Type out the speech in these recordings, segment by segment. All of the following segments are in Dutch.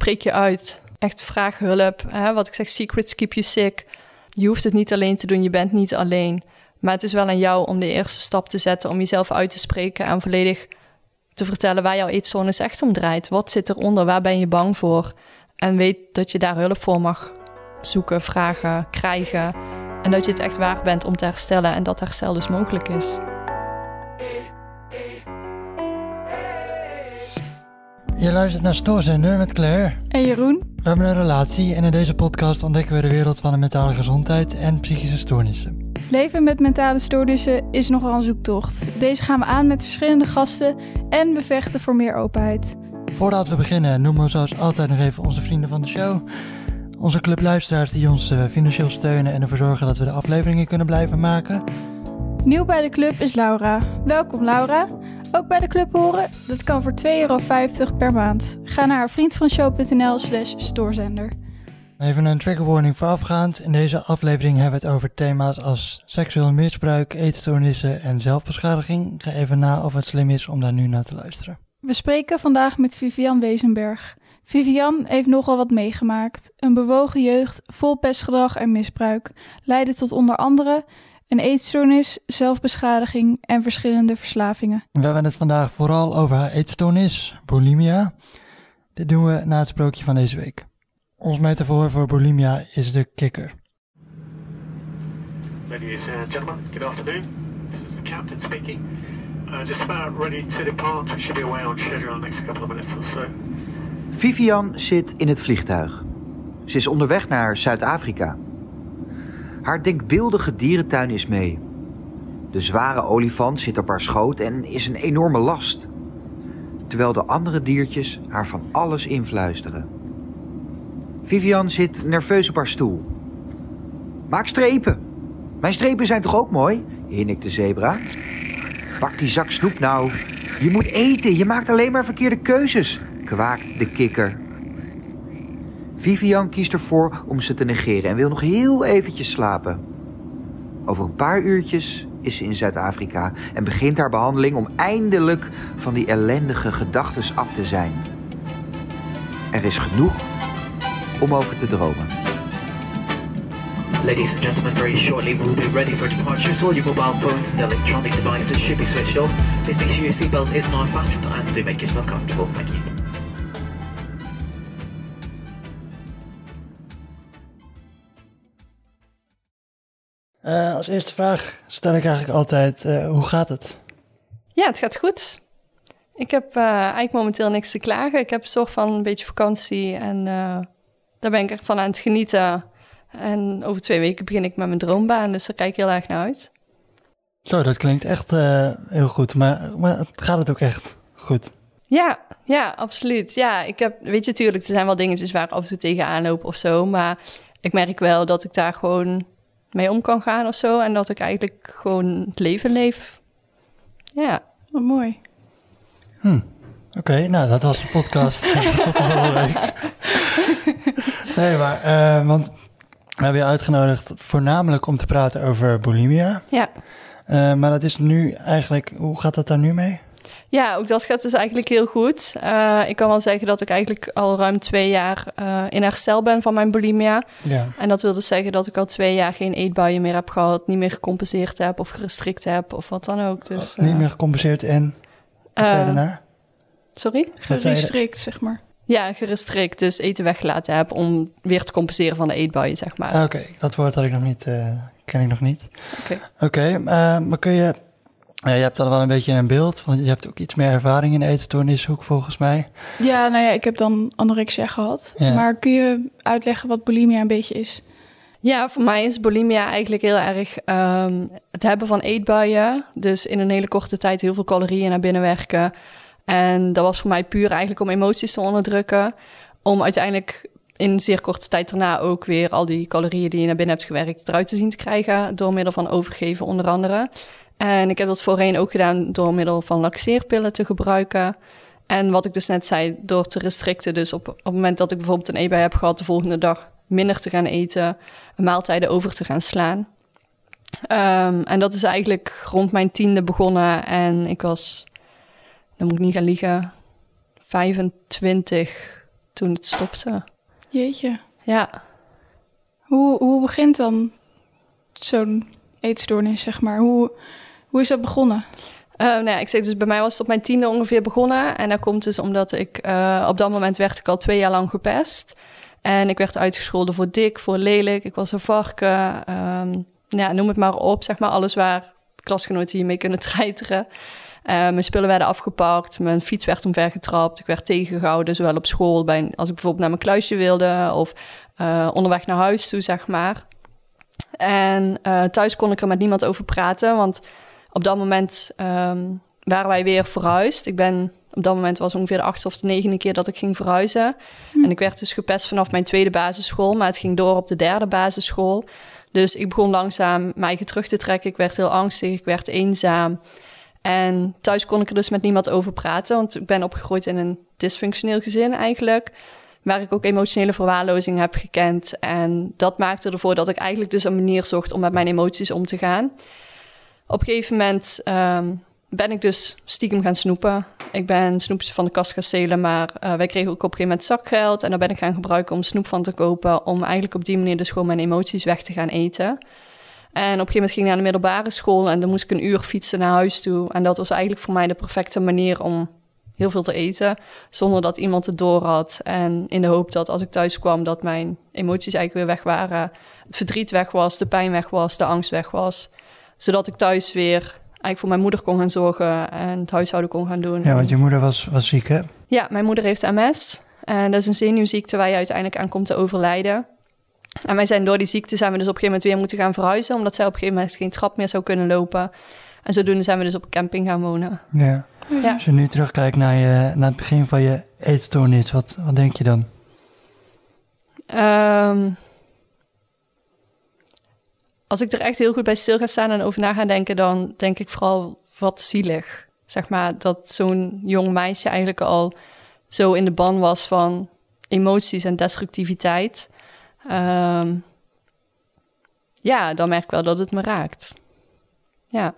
spreek je uit. Echt vraag hulp. Hè? Wat ik zeg, secrets keep you sick. Je hoeft het niet alleen te doen, je bent niet alleen. Maar het is wel aan jou om de eerste stap te zetten, om jezelf uit te spreken en volledig te vertellen waar jouw eetstoornis echt om draait. Wat zit eronder? Waar ben je bang voor? En weet dat je daar hulp voor mag zoeken, vragen, krijgen. En dat je het echt waard bent om te herstellen en dat herstel dus mogelijk is. Je luistert naar Stoorzender met Claire. En Jeroen? We hebben een relatie en in deze podcast ontdekken we de wereld van de mentale gezondheid en psychische stoornissen. Leven met mentale stoornissen is nogal een zoektocht. Deze gaan we aan met verschillende gasten en we vechten voor meer openheid. Voordat we beginnen noemen we zoals altijd nog even onze vrienden van de show. Onze clubluisteraars die ons eh, financieel steunen en ervoor zorgen dat we de afleveringen kunnen blijven maken. Nieuw bij de club is Laura. Welkom Laura. Ook bij de club horen? Dat kan voor 2,50 euro per maand. Ga naar vriendvanshow.nl slash stoorzender. Even een trigger warning voorafgaand. In deze aflevering hebben we het over thema's als seksueel misbruik, eetstoornissen en zelfbeschadiging. Ga even na of het slim is om daar nu naar te luisteren. We spreken vandaag met Vivian Wezenberg. Vivian heeft nogal wat meegemaakt. Een bewogen jeugd vol pestgedrag en misbruik leidde tot onder andere een eetstoornis, zelfbeschadiging en verschillende verslavingen. We hebben het vandaag vooral over haar eetstoornis, bulimia. Dit doen we na het sprookje van deze week. Ons metafoor voor bulimia is de kikker. Ladies and gentlemen, good afternoon. This is the captain speaking. Uh, just about ready to depart. We should be away on schedule in the next couple of minutes or so. Vivian zit in het vliegtuig. Ze is onderweg naar Zuid-Afrika. Haar denkbeeldige dierentuin is mee. De zware olifant zit op haar schoot en is een enorme last. Terwijl de andere diertjes haar van alles influisteren. Vivian zit nerveus op haar stoel. Maak strepen. Mijn strepen zijn toch ook mooi? hinnikt de zebra. Pak die zak snoep nou. Je moet eten, je maakt alleen maar verkeerde keuzes, kwaakt de kikker. Vivian kiest ervoor om ze te negeren en wil nog heel eventjes slapen. Over een paar uurtjes is ze in Zuid-Afrika en begint haar behandeling om eindelijk van die ellendige gedachtes af te zijn. Er is genoeg om over te dromen. Ladies and gentlemen, very shortly we'll be ready for departure. So all your mobile phones and electronic devices should be switched off. Please make sure your seatbelt is not fastened and do make yourself comfortable. Thank you. Uh, als eerste vraag stel ik eigenlijk altijd, uh, hoe gaat het? Ja, het gaat goed. Ik heb uh, eigenlijk momenteel niks te klagen. Ik heb zorg van een beetje vakantie en daar ben ik echt van aan het genieten. En over twee weken begin ik met mijn droombaan, dus daar kijk ik heel erg naar uit. Zo, dat klinkt echt heel goed, maar, maar gaat het ook echt goed? Ja, ja, absoluut. Ja, ik heb, weet je, natuurlijk, er zijn wel dingetjes waar ik af en toe tegenaan loop of zo, maar ik merk wel dat ik daar gewoon mee om kan gaan of zo. En dat ik eigenlijk gewoon het leven leef. Ja. Wat mooi. Hm. Oké, nou dat was de podcast. Tot de volgende week. nee, maar, uh, want we hebben je uitgenodigd voornamelijk om te praten over bulimia. Ja. Uh, maar dat is nu eigenlijk, hoe gaat dat daar nu mee? Ja, ook dat gaat dus eigenlijk heel goed. Uh, ik kan wel zeggen dat ik eigenlijk al ruim twee jaar uh, in herstel ben van mijn bulimia. Ja. En dat wil dus zeggen dat ik al twee jaar geen eetbuien meer heb gehad, niet meer gecompenseerd heb of gerestrikt heb of wat dan ook. Dus, uh, niet meer gecompenseerd en wat zei je daarna? Sorry? Gerestrikt, zeg maar. Ja, gerestrikt. Dus eten weggelaten heb om weer te compenseren van de eetbuien, zeg maar. Oké, okay, dat woord had ik nog niet, ken ik nog niet. Oké. Okay. Oké, maar kun je je hebt dan wel een beetje een beeld, want je hebt ook iets meer ervaring in de eetstoornishoek volgens mij. Ja, nou ja, ik heb dan anorexia gehad. Ja. Maar kun je uitleggen wat bulimia een beetje is? Ja, voor mij is bulimia eigenlijk heel erg um, het hebben van eetbuien. Dus in een hele korte tijd heel veel calorieën naar binnen werken. En dat was voor mij puur eigenlijk om emoties te onderdrukken. Om uiteindelijk in een zeer korte tijd daarna ook weer al die calorieën die je naar binnen hebt gewerkt eruit te zien te krijgen. Door middel van overgeven onder andere. En ik heb dat voorheen ook gedaan door middel van laxeerpillen te gebruiken. En wat ik dus net zei, door te restricten. Dus op, op het moment dat ik bijvoorbeeld een eetbui heb gehad, de volgende dag minder te gaan eten, maaltijden over te gaan slaan. Um, en dat is eigenlijk rond mijn tiende begonnen. En ik was, dan moet ik niet gaan liegen, 25 toen het stopte. Jeetje. Ja, Hoe, hoe begint dan zo'n eetstoornis, zeg maar? Hoe, hoe is dat begonnen? Eh, nou ja, ik zeg dus bij mij was het op mijn tiende ongeveer begonnen. En dat komt dus omdat ik eh, op dat moment werd ik al twee jaar lang gepest. En ik werd uitgescholden voor dik, voor lelijk. Ik was een varken. ehm, ja, noem het maar op. Zeg maar alles waar klasgenoten je mee kunnen treiteren. Eh, mijn spullen werden afgepakt. Mijn fiets werd omvergetrapt. Ik werd tegengehouden, zowel op school bij, als ik bijvoorbeeld naar mijn kluisje wilde. Of onderweg naar huis toe, zeg maar. En thuis kon ik er met niemand over praten, want op dat moment ehm, waren wij weer verhuisd. Ik ben op dat moment was ongeveer de achtste of de negende keer dat ik ging verhuizen. En ik werd dus gepest vanaf mijn tweede basisschool, maar het ging door op de derde basisschool. Dus ik begon langzaam mijn eigen terug te trekken. Ik werd heel angstig, ik werd eenzaam. En thuis kon ik er dus met niemand over praten, want ik ben opgegroeid in een dysfunctioneel gezin eigenlijk. Waar ik ook emotionele verwaarlozing heb gekend. En dat maakte ervoor dat ik eigenlijk dus een manier zocht om met mijn emoties om te gaan. Op een gegeven moment ehm, ben ik dus stiekem gaan snoepen. Ik ben snoepjes van de kast gaan maar eh, wij kregen ook op een gegeven moment zakgeld. En daar ben ik gaan gebruiken om snoep van te kopen. Om eigenlijk op die manier dus gewoon mijn emoties weg te gaan eten. En op een gegeven moment ging ik naar de middelbare school en dan moest ik een uur fietsen naar huis toe. En dat was eigenlijk voor mij de perfecte manier om heel veel te eten, zonder dat iemand het door had. En in de hoop dat als ik thuis kwam, dat mijn emoties eigenlijk weer weg waren. Het verdriet weg was, de pijn weg was, de angst weg was. Zodat ik thuis weer eigenlijk voor mijn moeder kon gaan zorgen en het huishouden kon gaan doen. Ja, want je moeder was, was ziek, hè? Ja, mijn moeder heeft MS. En dat is een zenuwziekte waar je uiteindelijk aan komt te overlijden. En wij zijn door die ziekte zijn we dus op een gegeven moment weer moeten gaan verhuizen, omdat zij op een gegeven moment geen trap meer zou kunnen lopen. En zodoende zijn we dus op een camping gaan wonen. Ja. Ja. Als je nu terugkijkt naar, je, naar het begin van je eetstoornis, wat, wat denk je dan? Ehm, als ik er echt heel goed bij stil ga staan en over na ga denken, dan denk ik vooral wat zielig. Zeg maar dat zo'n jong meisje eigenlijk al zo in de ban was van emoties en destructiviteit. Ehm, ja, dan merk ik wel dat het me raakt. Ja,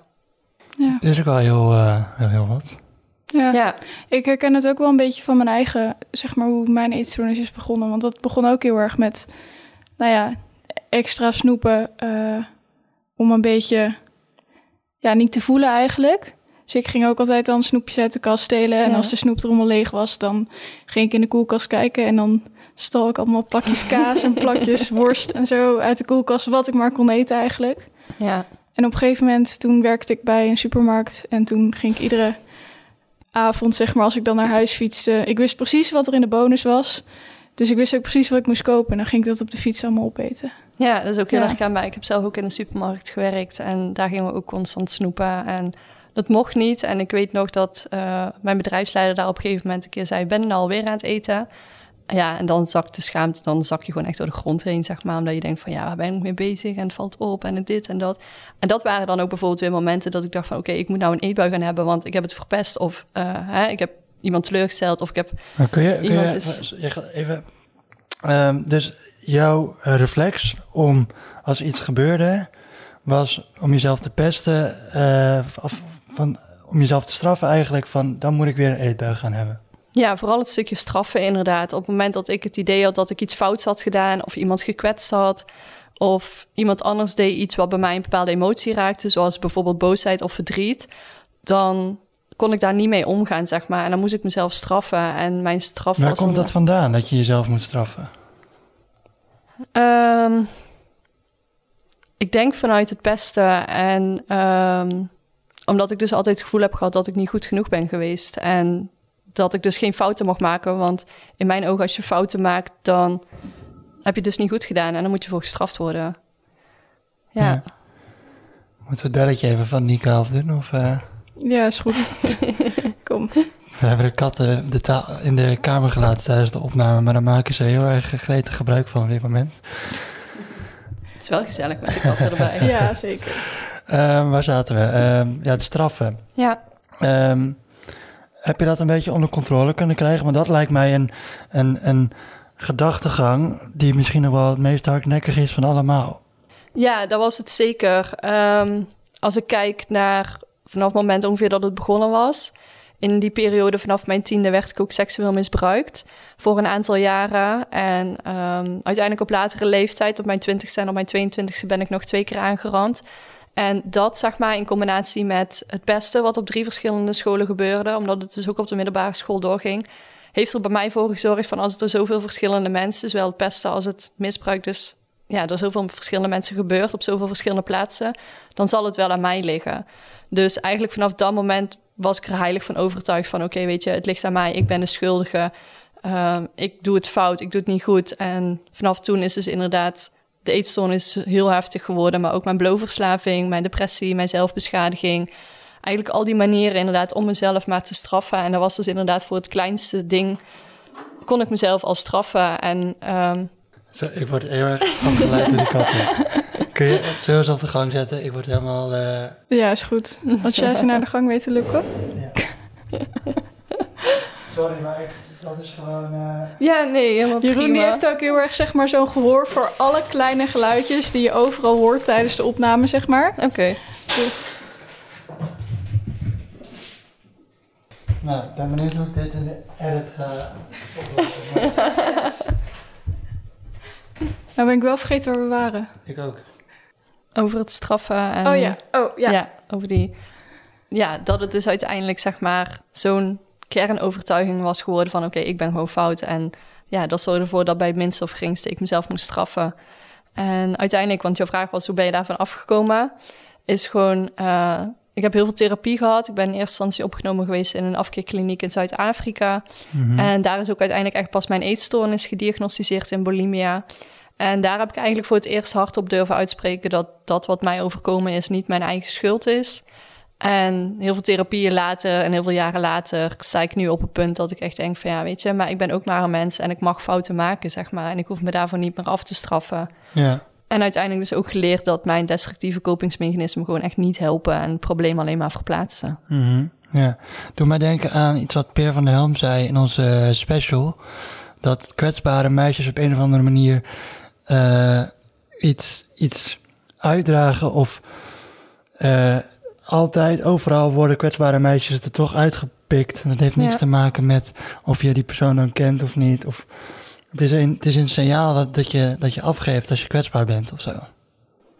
Ja. Het is ook wel heel, eh, heel, heel wat. Ja. ja. Ik herken het ook wel een beetje van mijn eigen, zeg maar, hoe mijn eetstoornis is begonnen. Want dat begon ook heel erg met, nou ja, extra snoepen eh, om een beetje, ja, niet te voelen eigenlijk. Dus ik ging ook altijd dan snoepjes uit de kast stelen. En Ja. als de snoeptrommel leeg was, dan ging ik in de koelkast kijken. En dan stal ik allemaal plakjes kaas en plakjes worst en zo uit de koelkast. Wat ik maar kon eten eigenlijk. ja. En op een gegeven moment, toen werkte ik bij een supermarkt. En toen ging ik iedere avond, zeg maar, als ik dan naar huis fietste... Ik wist precies wat er in de bonus was. Dus ik wist ook precies wat ik moest kopen. En dan ging ik dat op de fiets allemaal opeten. Ja, dat is ook heel Ja. erg herkenbaar. Ik heb zelf ook in een supermarkt gewerkt en daar gingen we ook constant snoepen. En dat mocht niet. En ik weet nog dat eh, mijn bedrijfsleider daar op een gegeven moment een keer zei: Ben je nou alweer aan het eten? Ja, en dan zakt de schaamte, dan zak je gewoon echt door de grond heen, zeg maar. Omdat je denkt van, ja, waar ben ik mee bezig? En het valt op en dit en dat. En dat waren dan ook bijvoorbeeld weer momenten dat ik dacht van... oké, ik moet nou een eetbui gaan hebben, want ik heb het verpest. Of eh, hè, ik heb iemand teleurgesteld of ik heb... Maar kun je, kun Iemand je, is- je gaat even... Ehm, dus jouw eh, reflex om, als iets gebeurde, was om jezelf te pesten, eh, of van, om jezelf te straffen eigenlijk, van dan moet ik weer een eetbui gaan hebben. Ja, vooral het stukje straffen inderdaad. Op het moment dat ik het idee had dat ik iets fouts had gedaan... of iemand gekwetst had... of iemand anders deed iets wat bij mij een bepaalde emotie raakte... zoals bijvoorbeeld boosheid of verdriet... dan kon ik daar niet mee omgaan, zeg maar. En dan moest ik mezelf straffen. En mijn straf Waar was komt dan- dat vandaan, dat je jezelf moet straffen? Ehm, ik denk vanuit het beste. En ehm, omdat ik dus altijd het gevoel heb gehad dat ik niet goed genoeg ben geweest. En dat ik dus geen fouten mag maken. Want in mijn ogen, als je fouten maakt, dan heb je het dus niet goed gedaan. En dan moet je voor gestraft worden. Ja. Ja. Moeten we het belletje even van Nika afdoen? Of, eh, Ja, is goed. Kom. We hebben de katten de in de kamer gelaten tijdens de opname, maar daar maken ze heel erg gretig gebruik van op dit moment. Het is wel gezellig met de katten erbij. Ja, zeker. Ehm, waar zaten we? Ehm, ja, de straffen. Ja. Ehm, heb je dat een beetje onder controle kunnen krijgen? Want dat lijkt mij een, een, een gedachtegang die misschien nog wel het meest hardnekkig is van allemaal. Ja, dat was het zeker. Ehm, als ik kijk naar vanaf het moment ongeveer dat het begonnen was. In die periode vanaf mijn tiende werd ik ook seksueel misbruikt voor een aantal jaren. En ehm, uiteindelijk op latere leeftijd, op mijn twintigste en op mijn 22ste, ben ik nog twee keer aangerand. En dat, zeg maar, in combinatie met het pesten, wat op drie verschillende scholen gebeurde, omdat het dus ook op de middelbare school doorging, heeft er bij mij voor gezorgd van als er zoveel verschillende mensen, zowel het pesten als het misbruik, dus ja, er zoveel verschillende mensen gebeurt op zoveel verschillende plaatsen, dan zal het wel aan mij liggen. Dus eigenlijk vanaf dat moment was ik er heilig van overtuigd van... oké, weet je, het ligt aan mij, ik ben de schuldige. Ehm, ik doe het fout, ik doe het niet goed. En vanaf toen is dus inderdaad... de eetstoornis heel heftig geworden... maar ook mijn blowverslaving, mijn depressie, mijn zelfbeschadiging... eigenlijk al die manieren inderdaad om mezelf maar te straffen. En dat was dus inderdaad voor het kleinste ding... kon ik mezelf al straffen en... Um... Zo, ik word heel erg afgeleid door die katten. Kun je het zo eens op de gang zetten? Ik word helemaal... Uh... Ja, is goed. Als jij ze naar de gang weet te lukken. Ja. Sorry, maar ik, dat is gewoon... Uh... Ja, nee, helemaal Jeroen heeft ook heel erg zeg maar, zo'n gehoor voor alle kleine geluidjes... die je overal hoort tijdens de opname, zeg maar. Oké. Dus... Nou, ik ben benieuwd hoe ik dit in de edit ga oplossen. Nou ben ik wel vergeten waar we waren. Ik ook. Over het straffen. En, oh ja, oh ja. Ja, over die. Ja, dat het dus uiteindelijk zeg maar zo'n kernovertuiging was geworden van oké, ik ben gewoon fout. En ja, dat zorgde ervoor dat bij het minste of geringste ik mezelf moest straffen. En uiteindelijk, want jouw vraag was hoe ben je daarvan afgekomen, is gewoon. Uh, ik heb heel veel therapie gehad. Ik ben in eerste instantie opgenomen geweest in een afkeerkliniek in Zuid-Afrika. Mm En daar is ook uiteindelijk echt pas mijn eetstoornis gediagnosticeerd in bulimia. En daar heb ik eigenlijk voor het eerst hardop durven uitspreken dat dat wat mij overkomen is niet mijn eigen schuld is. En heel veel therapieën later en heel veel jaren later sta ik nu op het punt dat ik echt denk van ja, weet je, maar ik ben ook maar een mens en ik mag fouten maken, zeg maar. En ik hoef me daarvoor niet meer af te straffen. Ja. En uiteindelijk dus ook geleerd dat mijn destructieve kopingsmechanismen gewoon echt niet helpen en het probleem alleen maar verplaatsen. Mm Ja, doe mij denken aan iets wat Peer van der Helm zei in onze special. Dat kwetsbare meisjes op een of andere manier uh, iets, iets uitdragen of uh, altijd overal worden kwetsbare meisjes er toch uitgepikt. Dat heeft niks te maken met of je die persoon dan kent of niet. Of, het, is een, het is een signaal dat, dat, je, dat je afgeeft als je kwetsbaar bent of zo.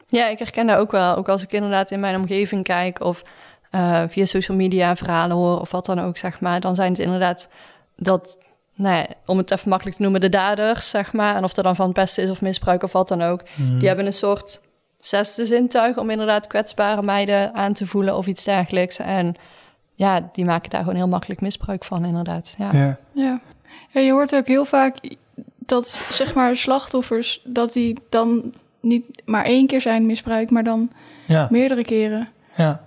Ja, ik herken dat ook wel. Ook als ik inderdaad in mijn omgeving kijk of uh, via social media verhalen hoor of wat dan ook, zeg maar. Dan zijn het inderdaad dat nou ja, om het even makkelijk te noemen, de daders, zeg maar. En of er dan van pesten is of misbruik of wat dan ook. Hmm. Die hebben een soort zesde zintuig om inderdaad kwetsbare meiden aan te voelen of iets dergelijks. En ja, die maken daar gewoon heel makkelijk misbruik van, inderdaad. Ja. Ja. ja. ja je hoort ook heel vaak dat, zeg maar, slachtoffers, dat die dan niet maar één keer zijn misbruikt, maar dan ja. meerdere keren. Ja.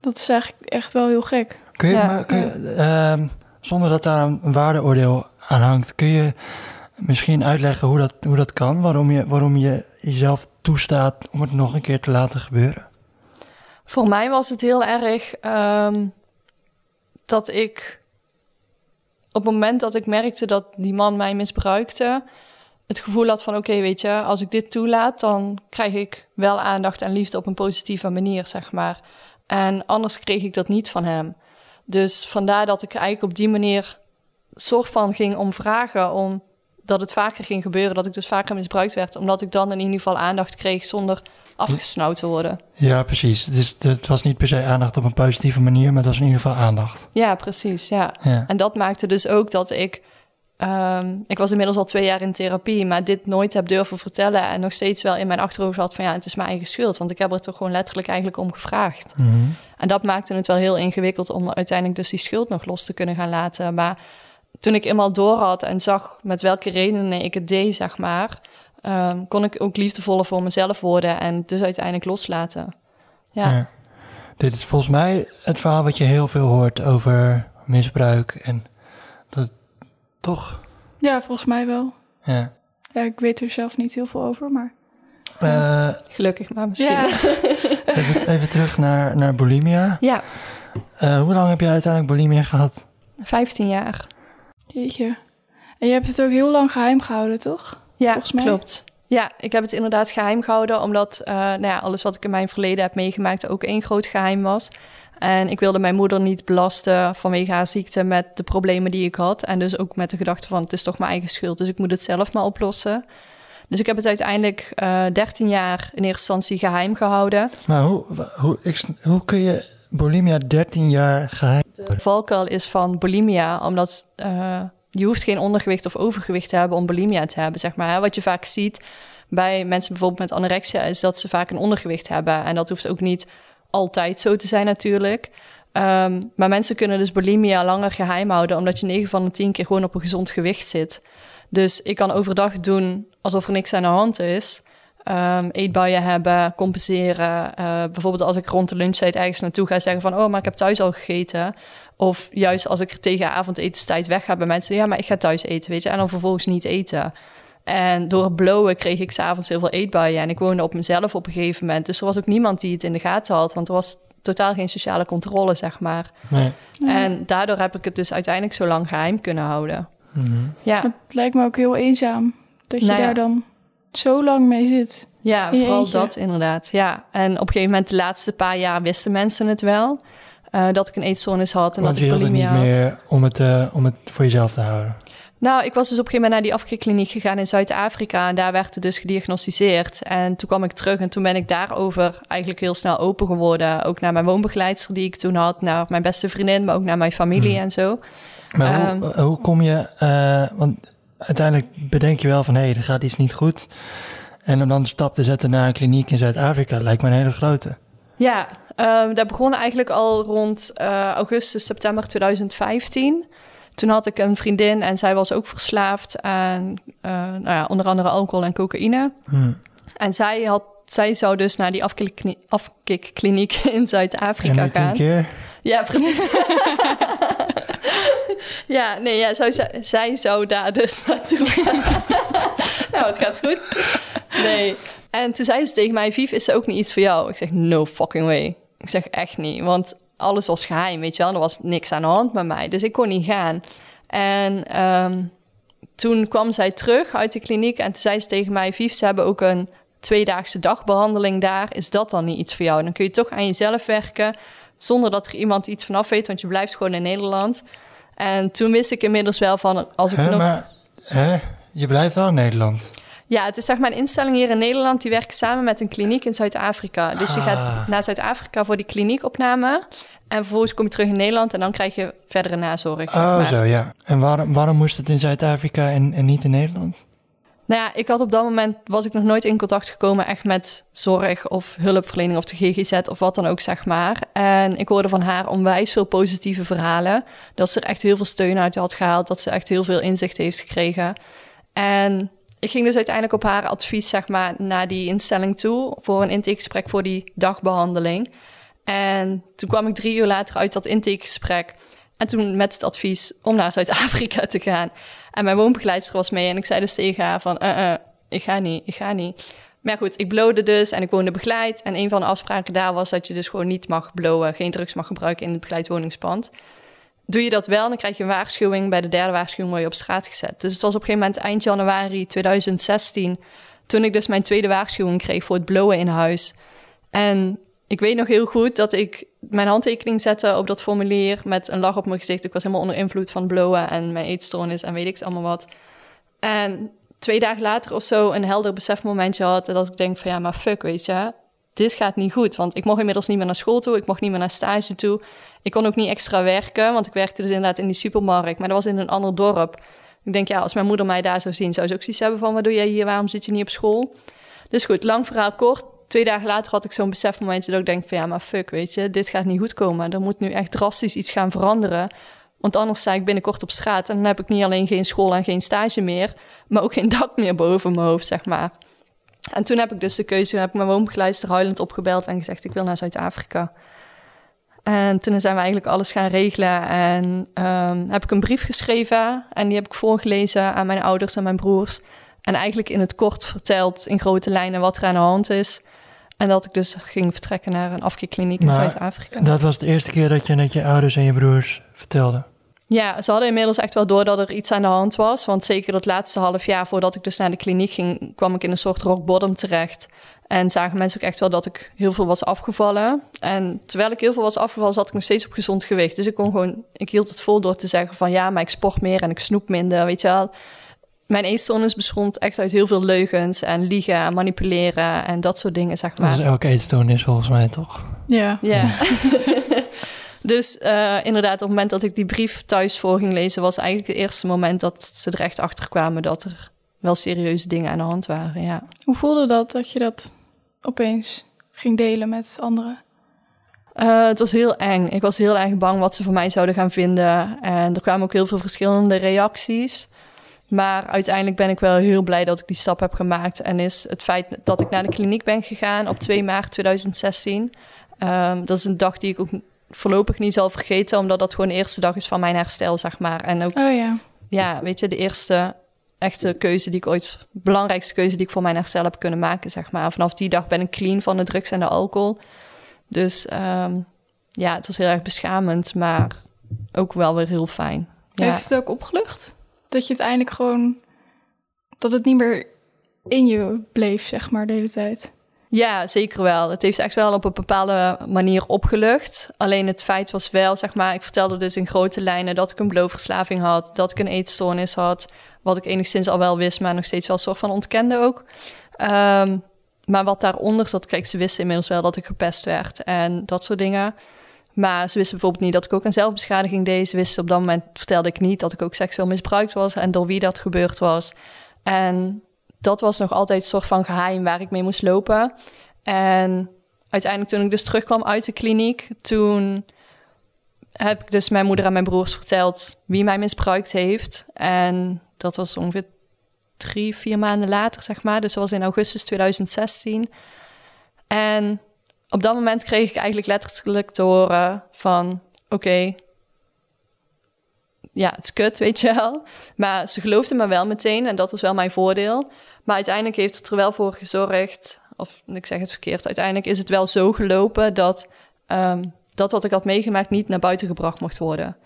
Dat is eigenlijk echt wel heel gek. Kun je, maar, kun je, ehm, zonder dat daar een waardeoordeel aan hangt, kun je misschien uitleggen hoe dat, hoe dat kan? Waarom je, waarom je jezelf toestaat om het nog een keer te laten gebeuren? Voor mij was het heel erg um, dat ik op het moment dat ik merkte dat die man mij misbruikte, het gevoel had van oké, weet je, als ik dit toelaat, dan krijg ik wel aandacht en liefde op een positieve manier, zeg maar. En anders kreeg ik dat niet van hem. Dus vandaar dat ik eigenlijk op die manier soort van ging om vragen, om dat het vaker ging gebeuren, dat ik dus vaker misbruikt werd, omdat ik dan in ieder geval aandacht kreeg zonder afgesnauwd te worden. Ja, precies. Dus het was niet per se aandacht op een positieve manier, maar het was in ieder geval aandacht. Ja, precies. Ja. ja. En dat maakte dus ook dat ik. Um, ik was inmiddels al twee jaar in therapie, maar dit nooit heb durven vertellen. En nog steeds wel in mijn achterhoofd had van ja, het is mijn eigen schuld. Want ik heb er toch gewoon letterlijk eigenlijk om gevraagd. Mm -hmm. En dat maakte het wel heel ingewikkeld om uiteindelijk dus die schuld nog los te kunnen gaan laten. Maar toen ik eenmaal door had en zag met welke redenen ik het deed, zeg maar, um, kon ik ook liefdevoller voor mezelf worden en dus uiteindelijk loslaten. Ja. ja. Dit is volgens mij het verhaal wat je heel veel hoort over misbruik en dat toch. Ja, volgens mij wel. Ja. Ja, ik weet er zelf niet heel veel over, maar. Uh, Gelukkig maar misschien. Ja. even, even, terug naar, naar bulimia. Ja. Uh, hoe lang heb je uiteindelijk bulimia gehad? 15 jaar. Jeetje. En je hebt het ook heel lang geheim gehouden, toch? Ja, Volgens mij. klopt. Ja, ik heb het inderdaad geheim gehouden, omdat uh, nou ja, alles wat ik in mijn verleden heb meegemaakt ook één groot geheim was. En ik wilde mijn moeder niet belasten vanwege haar ziekte met de problemen die ik had. En dus ook met de gedachte van het is toch mijn eigen schuld, dus ik moet het zelf maar oplossen. Dus ik heb het uiteindelijk uh, 13 jaar in eerste instantie geheim gehouden. Maar hoe, hoe, ik, hoe kun je bulimia 13 jaar geheim De valkuil is van bulimia, omdat uh, je hoeft geen ondergewicht of overgewicht te hebben om bulimia te hebben, zeg maar. Wat je vaak ziet bij mensen bijvoorbeeld met anorexia is dat ze vaak een ondergewicht hebben. En dat hoeft ook niet altijd zo te zijn natuurlijk. Um, maar mensen kunnen dus bulimia langer geheim houden, omdat je 9 van de 10 keer gewoon op een gezond gewicht zit. Dus ik kan overdag doen alsof er niks aan de hand is. Um, eetbuien hebben, compenseren. Uh, bijvoorbeeld als ik rond de lunchtijd ergens naartoe ga zeggen van... oh, maar ik heb thuis al gegeten. Of juist als ik tegen avondetenstijd weg ga bij mensen... ja, maar ik ga thuis eten, weet je. En dan vervolgens niet eten. En door het blowen kreeg ik s'avonds heel veel eetbuien. En ik woonde op mezelf op een gegeven moment. Dus er was ook niemand die het in de gaten had. Want er was totaal geen sociale controle, zeg maar. Nee. En daardoor heb ik het dus uiteindelijk zo lang geheim kunnen houden. Mhm. Ja, Het lijkt me ook heel eenzaam dat je Nou ja. daar dan zo lang mee zit. ja je vooral eentje. dat inderdaad. Ja, en op een gegeven moment de laatste paar jaar wisten mensen het wel. eh, dat ik een eetstoornis had en Want dat je ik wilde niet bulimia had. meer om het, eh, om het voor jezelf te houden. Nou, ik was dus op een gegeven moment naar die afkikkliniek gegaan in Zuid-Afrika. En daar werd het dus gediagnosticeerd. En toen kwam ik terug en toen ben ik daarover eigenlijk heel snel open geworden. Ook naar mijn woonbegeleidster die ik toen had, naar mijn beste vriendin, maar ook naar mijn familie Hmm. en zo. Maar Ehm. hoe, hoe kom je... eh, want uiteindelijk bedenk je wel van... hé, hey, er gaat iets niet goed. En om dan de stap te zetten naar een kliniek in Zuid-Afrika... lijkt me een hele grote. Ja, ehm dat begon eigenlijk al rond eh, augustus, september 2015. Toen had ik een vriendin en zij was ook verslaafd aan eh, nou ja, onder andere alcohol en cocaïne. Hm. En zij, had, zij zou dus naar die afkikkliniek in Zuid-Afrika gaan. keer? Ja, precies. ja, nee, ja, zou, zij, zij zou daar dus naartoe gaan. nou, het gaat goed. Nee. En toen zei ze tegen mij, Vief, is er ook niet iets voor jou? Ik zeg, no fucking way. Ik zeg, echt niet. Want alles was geheim, weet je wel. Er was niks aan de hand met mij. Dus ik kon niet gaan. En ehm, toen kwam zij terug uit de kliniek en toen zei ze tegen mij... Vief, ze hebben ook een tweedaagse dagbehandeling daar. Is dat dan niet iets voor jou? Dan kun je toch aan jezelf werken... zonder dat er iemand iets vanaf weet, want je blijft gewoon in Nederland. En toen wist ik inmiddels wel van... als ik Hè, nog... Maar hè? je blijft wel in Nederland. Ja, het is zeg maar een instelling hier in Nederland. Die werkt samen met een kliniek in Zuid-Afrika. Dus je Ah. gaat naar Zuid-Afrika voor die kliniekopname. En vervolgens kom je terug in Nederland en dan krijg je verdere nazorg. Zeg Oh, maar. zo, ja. En waarom, waarom moest het in Zuid-Afrika en, en niet in Nederland? Nou ja, ik had op dat moment was ik nog nooit in contact gekomen echt met zorg of hulpverlening of de GGZ of wat dan ook, zeg maar. En ik hoorde van haar onwijs veel positieve verhalen. Dat ze er echt heel veel steun uit had gehaald. Dat ze echt heel veel inzicht heeft gekregen. En ik ging dus uiteindelijk op haar advies, zeg maar, naar die instelling toe voor een intakegesprek voor die dagbehandeling. En toen kwam ik drie uur later uit dat intakegesprek. En toen met het advies om naar Zuid-Afrika te gaan. En mijn woonbegeleidster was mee. En ik zei dus tegen haar van, uh, uh, ik ga niet, ik ga niet. Maar goed, ik blowde dus en ik woonde begeleid. En een van de afspraken daar was dat je dus gewoon niet mag blowen. Geen drugs mag gebruiken in het begeleid woningspand. Doe je dat wel, dan krijg je een waarschuwing. Bij de derde waarschuwing word je op straat gezet. Dus het was op een gegeven moment eind januari 2016... toen ik dus mijn tweede waarschuwing kreeg voor het blowen in huis. En ik weet nog heel goed dat ik mijn handtekening zette op dat formulier... met een lach op mijn gezicht. Ik was helemaal onder invloed van blowen en mijn eetstoornis en weet ik allemaal wat. En twee dagen later of zo een helder besefmomentje had... dat ik denk van ja, maar fuck, weet je... dit gaat niet goed, want ik mocht inmiddels niet meer naar school toe... ik mocht niet meer naar stage toe. Ik kon ook niet extra werken, want ik werkte dus inderdaad in die supermarkt... maar dat was in een ander dorp. Ik denk, ja, als mijn moeder mij daar zou zien... zou ze ook zoiets hebben van, wat doe jij hier, waarom zit je niet op school? Dus goed, lang verhaal kort. Twee dagen later had ik zo'n besefmomentje dat ik denk van... ja, maar fuck, weet je, dit gaat niet goed komen. Er moet nu echt drastisch iets gaan veranderen... Want anders sta ik binnenkort op straat en dan heb ik niet alleen geen school en geen stage meer, maar ook geen dak meer boven mijn hoofd, zeg maar. En toen heb ik dus de keuze, heb ik mijn woonbegeleidster huilend opgebeld en gezegd, ik wil naar Zuid-Afrika. En toen zijn we eigenlijk alles gaan regelen en ehm, heb ik een brief geschreven en die heb ik voorgelezen aan mijn ouders en mijn broers. En eigenlijk in het kort verteld in grote lijnen wat er aan de hand is. En dat ik dus ging vertrekken naar een afkikkliniek in Zuid-Afrika. Dat was de eerste keer dat je net je ouders en je broers vertelde. Ja, ze hadden inmiddels echt wel door dat er iets aan de hand was. Want zeker dat laatste half jaar voordat ik dus naar de kliniek ging, kwam ik in een soort rock bottom terecht. En zagen mensen ook echt wel dat ik heel veel was afgevallen. En terwijl ik heel veel was afgevallen, zat ik nog steeds op gezond gewicht. Dus ik kon gewoon, ik hield het vol door te zeggen van ja, maar ik sport meer en ik snoep minder, weet je wel. Mijn eetstoornis bestond echt uit heel veel leugens en liegen en manipuleren en dat soort dingen, zeg maar. Dat is elke eetstoornis volgens mij, toch? Ja. Ja. dus uh, inderdaad, op het moment dat ik die brief thuis voor ging lezen, was eigenlijk het eerste moment dat ze er echt achter kwamen dat er wel serieuze dingen aan de hand waren. Ja. Hoe voelde dat dat je dat opeens ging delen met anderen? Uh, het was heel eng. Ik was heel erg bang wat ze van mij zouden gaan vinden. En er kwamen ook heel veel verschillende reacties. Maar uiteindelijk ben ik wel heel blij dat ik die stap heb gemaakt. En is het feit dat ik naar de kliniek ben gegaan op 2 maart 2016. Um, ehm, dat is een dag die ik ook voorlopig niet zal vergeten, omdat dat gewoon de eerste dag is van mijn herstel, zeg maar. En ook, oh, ja. ja, weet je, de eerste echte keuze die ik ooit, belangrijkste keuze die ik voor mijn herstel heb kunnen maken, zeg maar. Vanaf die dag ben ik clean van de drugs en de alcohol. Dus um, ja, het was heel erg beschamend, maar ook wel weer heel fijn. Ja. Heeft het ook opgelucht? Dat je het eindelijk gewoon, dat het niet meer in je bleef, zeg maar, de hele tijd? Ja, zeker wel. Het heeft echt wel op een bepaalde manier opgelucht. Alleen het feit was wel, zeg maar, ik vertelde dus in grote lijnen dat ik een bloofverslaving had, dat ik een eetstoornis had, wat ik enigszins al wel wist, maar nog steeds wel een soort van ontkende ook. Um, maar wat daaronder zat, kijk, ze wisten inmiddels wel dat ik gepest werd en dat soort dingen. Maar ze wisten bijvoorbeeld niet dat ik ook een zelfbeschadiging deed. Ze wisten op dat moment, vertelde ik niet, dat ik ook seksueel misbruikt was en door wie dat gebeurd was. En dat was nog altijd een soort van geheim waar ik mee moest lopen. En uiteindelijk toen ik dus terugkwam uit de kliniek, toen heb ik dus mijn moeder en mijn broers verteld wie mij misbruikt heeft. En dat was ongeveer drie, vier maanden later, zeg maar. Dus dat was in augustus 2016. En op dat moment kreeg ik eigenlijk letterlijk te horen van... oké, ja, het is kut, weet je wel. Maar ze geloofden me wel meteen en dat was wel mijn voordeel. Maar uiteindelijk heeft het er wel voor gezorgd... of ik zeg het verkeerd, uiteindelijk is het wel zo gelopen... dat um, dat wat ik had meegemaakt niet naar buiten gebracht mocht worden.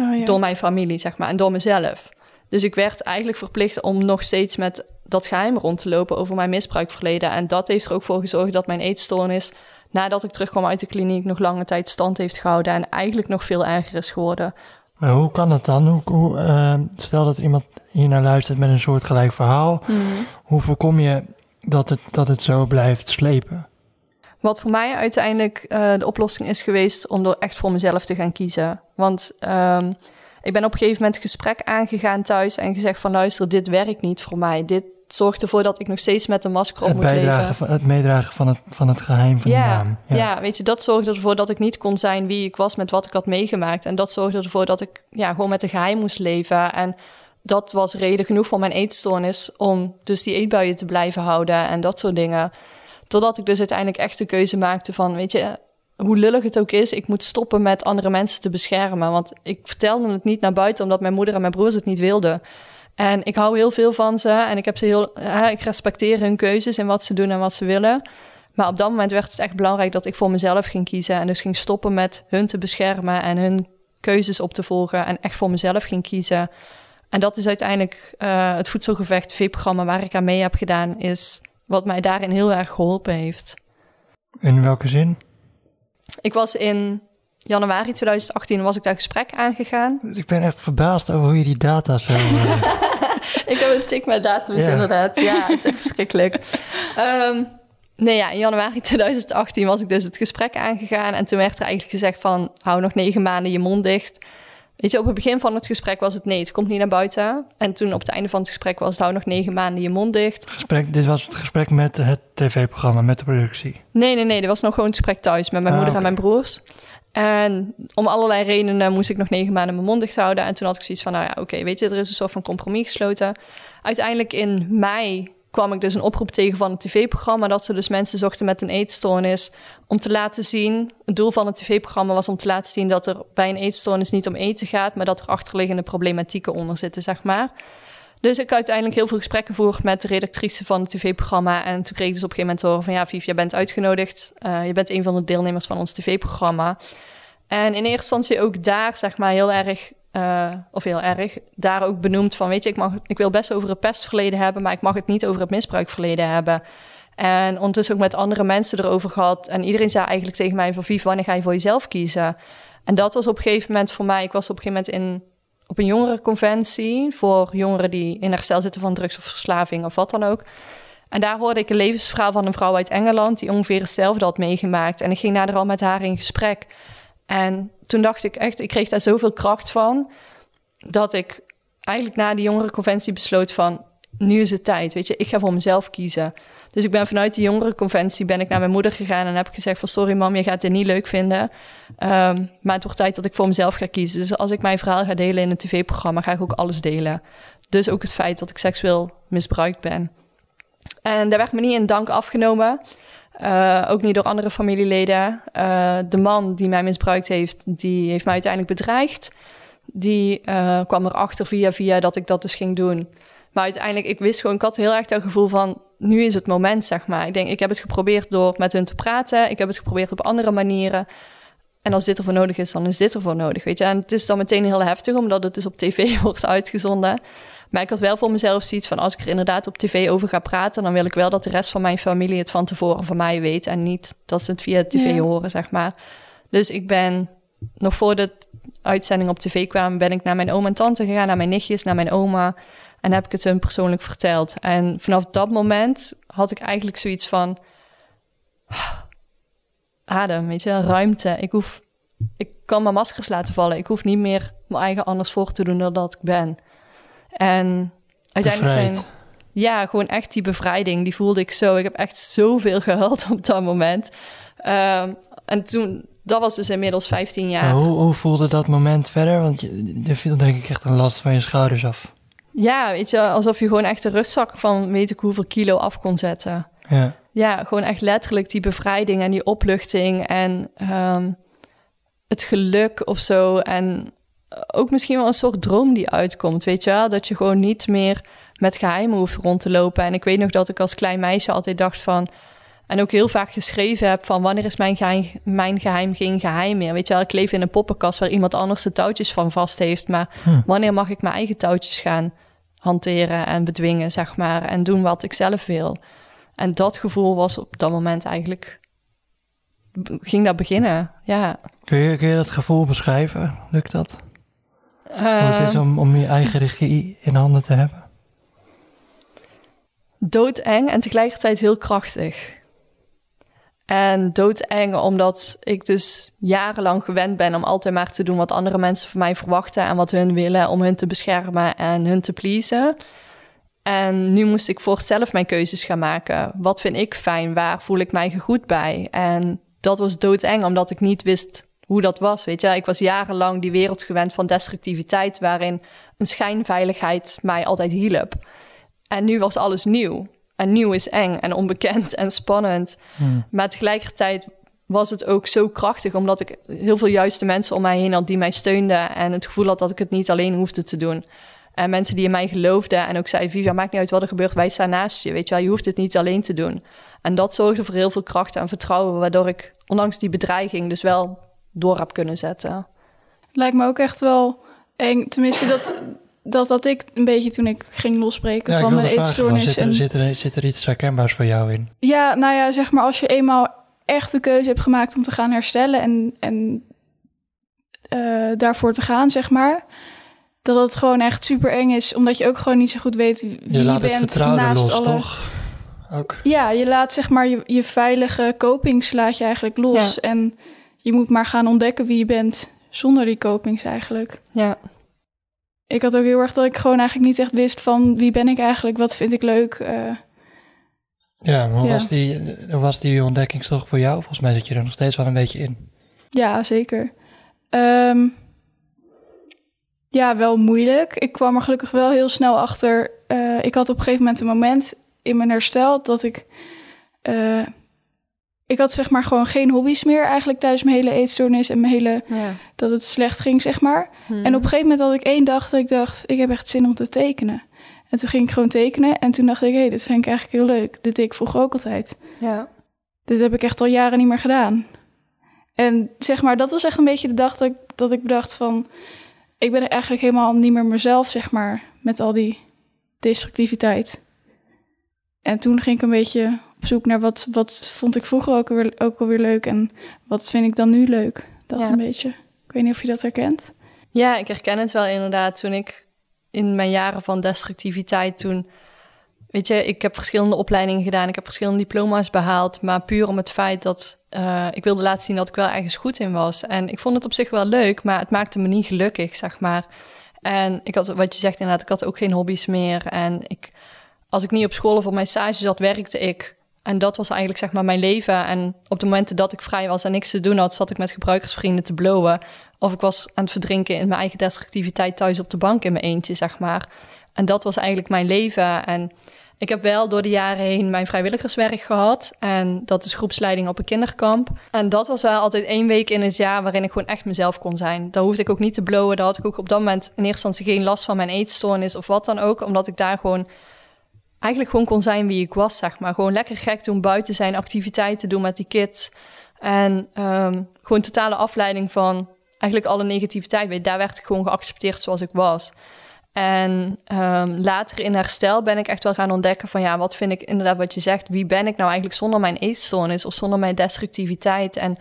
Oh, ja. Door mijn familie, zeg maar, en door mezelf. Dus ik werd eigenlijk verplicht om nog steeds met dat geheim rond te lopen over mijn misbruikverleden. En dat heeft er ook voor gezorgd dat mijn eetstoornis, nadat ik terugkwam uit de kliniek, nog lange tijd stand heeft gehouden en eigenlijk nog veel erger is geworden. Maar hoe kan dat dan? Hoe, hoe uh, stel dat iemand hier naar luistert met een soortgelijk verhaal. Mm. Hoe voorkom je dat het, dat het zo blijft slepen? Wat voor mij uiteindelijk uh, de oplossing is geweest om door echt voor mezelf te gaan kiezen. Want um, ik ben op een gegeven moment gesprek aangegaan thuis en gezegd van luister, dit werkt niet voor mij. Dit zorgt ervoor dat ik nog steeds met een masker op het moet leven. Van, het meedragen van het, van het geheim van ja, de naam. Ja. ja, weet je, dat zorgde ervoor dat ik niet kon zijn wie ik was met wat ik had meegemaakt. En dat zorgde ervoor dat ik ja, gewoon met een geheim moest leven. En dat was reden genoeg voor mijn eetstoornis om dus die eetbuien te blijven houden en dat soort dingen. Totdat ik dus uiteindelijk echt de keuze maakte van, weet je, hoe lullig het ook is, ik moet stoppen met andere mensen te beschermen. Want ik vertelde het niet naar buiten omdat mijn moeder en mijn broers het niet wilden. En ik hou heel veel van ze en ik heb ze heel, ik respecteer hun keuzes en wat ze doen en wat ze willen. Maar op dat moment werd het echt belangrijk dat ik voor mezelf ging kiezen en dus ging stoppen met hun te beschermen en hun keuzes op te volgen en echt voor mezelf ging kiezen. En dat is uiteindelijk uh, het voedselgevecht TV-programma waar ik aan mee heb gedaan, is wat mij daarin heel erg geholpen heeft. In welke zin? Ik was in januari 2018 was ik daar gesprek aangegaan. Ik ben echt verbaasd over hoe je die data zo... Uh... ik heb een tik met datums ja. inderdaad. Ja, het is echt verschrikkelijk. Um, nee ja, in januari 2018 was ik dus het gesprek aangegaan. En toen werd er eigenlijk gezegd van... hou nog negen maanden je mond dicht... Weet je, op het begin van het gesprek was het nee, het komt niet naar buiten. En toen op het einde van het gesprek was het hou nog negen maanden je mond dicht. Gesprek, dit was het gesprek met het tv-programma, met de productie? Nee, nee, nee. Dit was nog gewoon het gesprek thuis met mijn ah, moeder okay. en mijn broers. En om allerlei redenen moest ik nog negen maanden mijn mond dicht houden. En toen had ik zoiets van, nou ja, oké, okay, weet je, er is een soort van compromis gesloten. Uiteindelijk in mei kwam ik dus een oproep tegen van het tv-programma... dat ze dus mensen zochten met een eetstoornis om te laten zien... het doel van het tv-programma was om te laten zien... dat er bij een eetstoornis niet om eten gaat... maar dat er achterliggende problematieken onder zitten, zeg maar. Dus ik uiteindelijk heel veel gesprekken gevoerd met de redactrice van het tv-programma... en toen kreeg ik dus op een gegeven moment horen van... ja, Viv, jij bent uitgenodigd. Uh, je bent een van de deelnemers van ons tv-programma. En in eerste instantie ook daar, zeg maar, heel erg eh, of heel erg, daar ook benoemd van, weet je, ik, mag, ik wil best over het pestverleden hebben, maar ik mag het niet over het misbruikverleden hebben. En ondertussen ook met andere mensen erover gehad. En iedereen zei eigenlijk tegen mij van, Viv, wanneer ga je voor jezelf kiezen? En dat was op een gegeven moment voor mij, ik was op een gegeven moment in, op een jongerenconventie voor jongeren die in herstel zitten van drugs of verslaving of wat dan ook. En daar hoorde ik een levensverhaal van een vrouw uit Engeland die ongeveer hetzelfde had meegemaakt. En ik ging daar al met haar in gesprek. En toen dacht ik echt, ik kreeg daar zoveel kracht van, dat ik eigenlijk na die jongerenconventie besloot van, nu is het tijd, weet je, ik ga voor mezelf kiezen. Dus ik ben vanuit die jongerenconventie ben ik naar mijn moeder gegaan en heb gezegd van, sorry mam, je gaat dit niet leuk vinden, um, maar het wordt tijd dat ik voor mezelf ga kiezen. Dus als ik mijn verhaal ga delen in een tv-programma, ga ik ook alles delen. Dus ook het feit dat ik seksueel misbruikt ben. En daar werd me niet in dank afgenomen. Uh, ook niet door andere familieleden. Uh, de man die mij misbruikt heeft, die heeft mij uiteindelijk bedreigd. Die uh, kwam erachter via via dat ik dat dus ging doen. Maar uiteindelijk, ik wist gewoon, ik had heel erg dat gevoel van... nu is het moment, zeg maar. Ik denk, ik heb het geprobeerd door met hun te praten. Ik heb het geprobeerd op andere manieren. En als dit ervoor nodig is, dan is dit ervoor nodig, weet je. En het is dan meteen heel heftig, omdat het dus op tv wordt uitgezonden. Maar ik had wel voor mezelf zoiets van... als ik er inderdaad op tv over ga praten... dan wil ik wel dat de rest van mijn familie het van tevoren van mij weet... en niet dat ze het via tv ja. horen, zeg maar. Dus ik ben nog voor de uitzending op tv kwam... ben ik naar mijn oom en tante gegaan, naar mijn nichtjes, naar mijn oma... en heb ik het hun persoonlijk verteld. En vanaf dat moment had ik eigenlijk zoiets van... adem, weet je, ruimte. Ik hoef... Ik kan mijn maskers laten vallen. Ik hoef niet meer mijn eigen anders voor te doen dan dat ik ben... En uiteindelijk Bevrijd. zijn... Ja, gewoon echt die bevrijding, die voelde ik zo. Ik heb echt zoveel gehuild op dat moment. Um, en toen, dat was dus inmiddels 15 jaar. Hoe, hoe voelde dat moment verder? Want je, je viel denk ik echt een last van je schouders af. Ja, weet je, alsof je gewoon echt een rugzak van weet ik hoeveel kilo af kon zetten. Ja. Ja, gewoon echt letterlijk die bevrijding en die opluchting en um, het geluk of zo. En ook misschien wel een soort droom die uitkomt, weet je wel? Dat je gewoon niet meer met geheimen hoeft rond te lopen. En ik weet nog dat ik als klein meisje altijd dacht van... en ook heel vaak geschreven heb van... wanneer is mijn geheim, mijn geheim geen geheim meer? Weet je wel, ik leef in een poppenkast waar iemand anders de touwtjes van vast heeft... maar hm. wanneer mag ik mijn eigen touwtjes gaan hanteren en bedwingen, zeg maar... en doen wat ik zelf wil? En dat gevoel was op dat moment eigenlijk... ging dat beginnen, ja. Kun je, kun je dat gevoel beschrijven? Lukt dat? Hoe het is om, om je eigen regie in handen te hebben? Doodeng en tegelijkertijd heel krachtig. En doodeng omdat ik dus jarenlang gewend ben om altijd maar te doen wat andere mensen van mij verwachten en wat hun willen om hun te beschermen en hun te pleasen. En nu moest ik voor zelf mijn keuzes gaan maken. Wat vind ik fijn? Waar voel ik mij goed bij? En dat was doodeng omdat ik niet wist hoe dat was. Weet je, ik was jarenlang die wereld gewend van destructiviteit, waarin een schijnveiligheid mij altijd hielp. En nu was alles nieuw. En nieuw is eng en onbekend en spannend. Hmm. Maar tegelijkertijd was het ook zo krachtig, omdat ik heel veel juiste mensen om mij heen had die mij steunden en het gevoel had dat ik het niet alleen hoefde te doen. En mensen die in mij geloofden en ook zeiden: Vivian, maakt niet uit wat er gebeurt, wij staan naast je. Weet je wel, je hoeft het niet alleen te doen. En dat zorgde voor heel veel kracht en vertrouwen, waardoor ik, ondanks die bedreiging, dus wel door heb kunnen zetten. Lijkt me ook echt wel eng. Tenminste, dat, dat had ik een beetje toen ik ging losbreken ja, van mijn eetstoornis. Zit er, en... zit, er, zit er iets herkenbaars voor jou in? Ja, nou ja, zeg maar als je eenmaal echt de keuze hebt gemaakt om te gaan herstellen en, en uh, daarvoor te gaan, zeg maar. Dat het gewoon echt super eng is, omdat je ook gewoon niet zo goed weet wie je, je laat bent het vertrouwen naast los, alle... toch? Ook. Ja, je laat zeg maar je, je veilige copings laat je eigenlijk los. Ja. En je moet maar gaan ontdekken wie je bent zonder die copings eigenlijk. Ja. Ik had ook heel erg dat ik gewoon eigenlijk niet echt wist van wie ben ik eigenlijk, wat vind ik leuk. Uh, ja, maar hoe Ja. was, die, was die ontdekkingstocht voor jou? Volgens mij zit je er nog steeds wel een beetje in. ja, zeker. Ehm, ja, wel moeilijk. Ik kwam er gelukkig wel heel snel achter. Eh, ik had op een gegeven moment een moment in mijn herstel dat ik. eh, ik had zeg maar gewoon geen hobby's meer eigenlijk tijdens mijn hele eetstoornis en mijn hele ja. dat het slecht ging, zeg maar. Hmm. En op een gegeven moment had ik één dag dat ik dacht, ik heb echt zin om te tekenen. En toen ging ik gewoon tekenen en toen dacht ik, hé, hey, dit vind ik eigenlijk heel leuk. Dit deed ik vroeger ook altijd. Ja. Dit heb ik echt al jaren niet meer gedaan. En zeg maar, dat was echt een beetje de dag dat ik, dat ik bedacht van... ik ben eigenlijk helemaal niet meer mezelf, zeg maar, met al die destructiviteit. En toen ging ik een beetje op zoek naar wat, wat vond ik vroeger ook alweer, ook alweer leuk en wat vind ik dan nu leuk. Dat Ja. een beetje. Ik weet niet of je dat herkent. Ja, ik herken het wel inderdaad. Toen ik in mijn jaren van destructiviteit toen... Weet je, ik heb verschillende opleidingen gedaan. Ik heb verschillende diploma's behaald. Maar puur om het feit dat... eh, ik wilde laten zien dat ik wel ergens goed in was. En ik vond het op zich wel leuk, maar het maakte me niet gelukkig, zeg maar. En ik had, wat je zegt inderdaad, ik had ook geen hobby's meer. En ik, als ik niet op school of op mijn stage zat, werkte ik. En dat was eigenlijk zeg maar mijn leven. En op de momenten dat ik vrij was en niks te doen had, zat ik met gebruikersvrienden te blowen. Of ik was aan het verdrinken in mijn eigen destructiviteit thuis op de bank in mijn eentje, zeg maar. En dat was eigenlijk mijn leven. En ik heb wel door de jaren heen mijn vrijwilligerswerk gehad. En dat is groepsleiding op een kinderkamp. En dat was wel altijd één week in het jaar waarin ik gewoon echt mezelf kon zijn. Daar hoefde ik ook niet te blowen. Daar had ik ook op dat moment in eerste instantie geen last van mijn eetstoornis of wat dan ook. Omdat ik daar gewoon eigenlijk gewoon kon zijn wie ik was, zeg maar. Gewoon lekker gek doen, buiten zijn, activiteiten doen met die kids. En ehm, gewoon totale afleiding van eigenlijk alle negativiteit. Weet Daar werd ik gewoon geaccepteerd zoals ik was. En ehm, later in herstel ben ik echt wel gaan ontdekken van ja, wat vind ik inderdaad wat je zegt. Wie ben ik nou eigenlijk zonder mijn eetstoornis of zonder mijn destructiviteit? En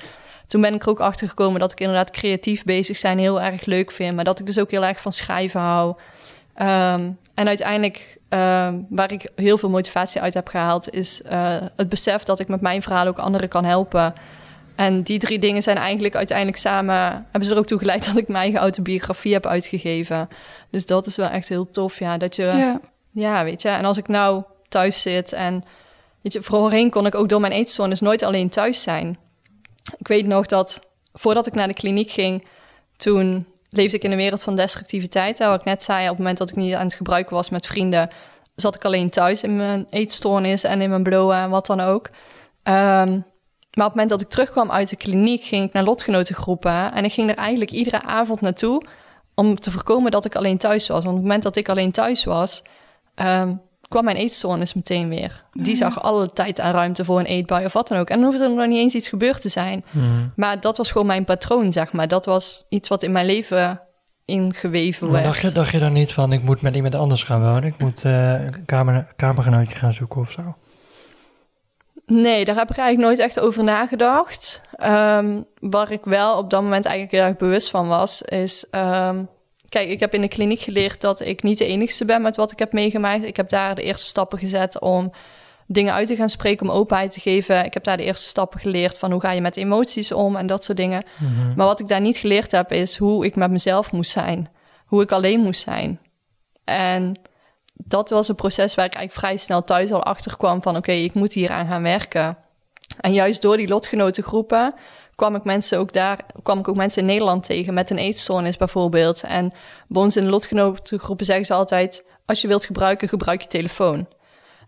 toen ben ik er ook achter gekomen dat ik inderdaad creatief bezig zijn heel erg leuk vind. Maar dat ik dus ook heel erg van schrijven hou. Ehm, en uiteindelijk, ehm, waar ik heel veel motivatie uit heb gehaald, is eh, het besef dat ik met mijn verhaal ook anderen kan helpen. En die drie dingen zijn eigenlijk uiteindelijk samen, hebben ze er ook toe geleid dat ik mijn eigen autobiografie heb uitgegeven. Dus dat is wel echt heel tof, ja. Dat je, ja, Ja, weet je. En als ik nou thuis zit en, weet je, voorheen kon ik ook door mijn eetstoornis nooit alleen thuis zijn. Ik weet nog dat voordat ik naar de kliniek ging, toen leefde ik in een wereld van destructiviteit. Hè, ik net zei, op het moment dat ik niet aan het gebruiken was met vrienden, zat ik alleen thuis in mijn eetstoornis en in mijn blowen en wat dan ook. Ehm, maar op het moment dat ik terugkwam uit de kliniek, ging ik naar lotgenotengroepen. En ik ging er eigenlijk iedere avond naartoe om te voorkomen dat ik alleen thuis was. Want op het moment dat ik alleen thuis was, ehm, kwam mijn eetstoornis meteen weer. Die zag alle tijd en ruimte voor een eetbui of wat dan ook. En dan hoefde er nog niet eens iets gebeurd te zijn. Hmm. Maar dat was gewoon mijn patroon, zeg maar. Dat was iets wat in mijn leven ingeweven werd. dacht je, dacht je dan niet van, ik moet met iemand anders gaan wonen? Ik moet eh, een kamer, kamergenootje gaan zoeken of zo? Nee, daar heb ik eigenlijk nooit echt over nagedacht. Ehm, waar ik wel op dat moment eigenlijk heel erg bewust van was, is... ehm, kijk, ik heb in de kliniek geleerd dat ik niet de enigste ben met wat ik heb meegemaakt. Ik heb daar de eerste stappen gezet om dingen uit te gaan spreken, om openheid te geven. Ik heb daar de eerste stappen geleerd van hoe ga je met emoties om en dat soort dingen. Mhm. Maar wat ik daar niet geleerd heb, is hoe ik met mezelf moest zijn. Hoe ik alleen moest zijn. En dat was een proces waar ik eigenlijk vrij snel thuis al achter kwam van... oké, ik moet hier aan gaan werken. En juist door die lotgenotengroepen kwam ik mensen ook daar... kwam ik ook mensen in Nederland tegen met een eetstoornis bijvoorbeeld. En bij ons in de lotgenotengroepen zeggen ze altijd... als je wilt gebruiken, gebruik je telefoon.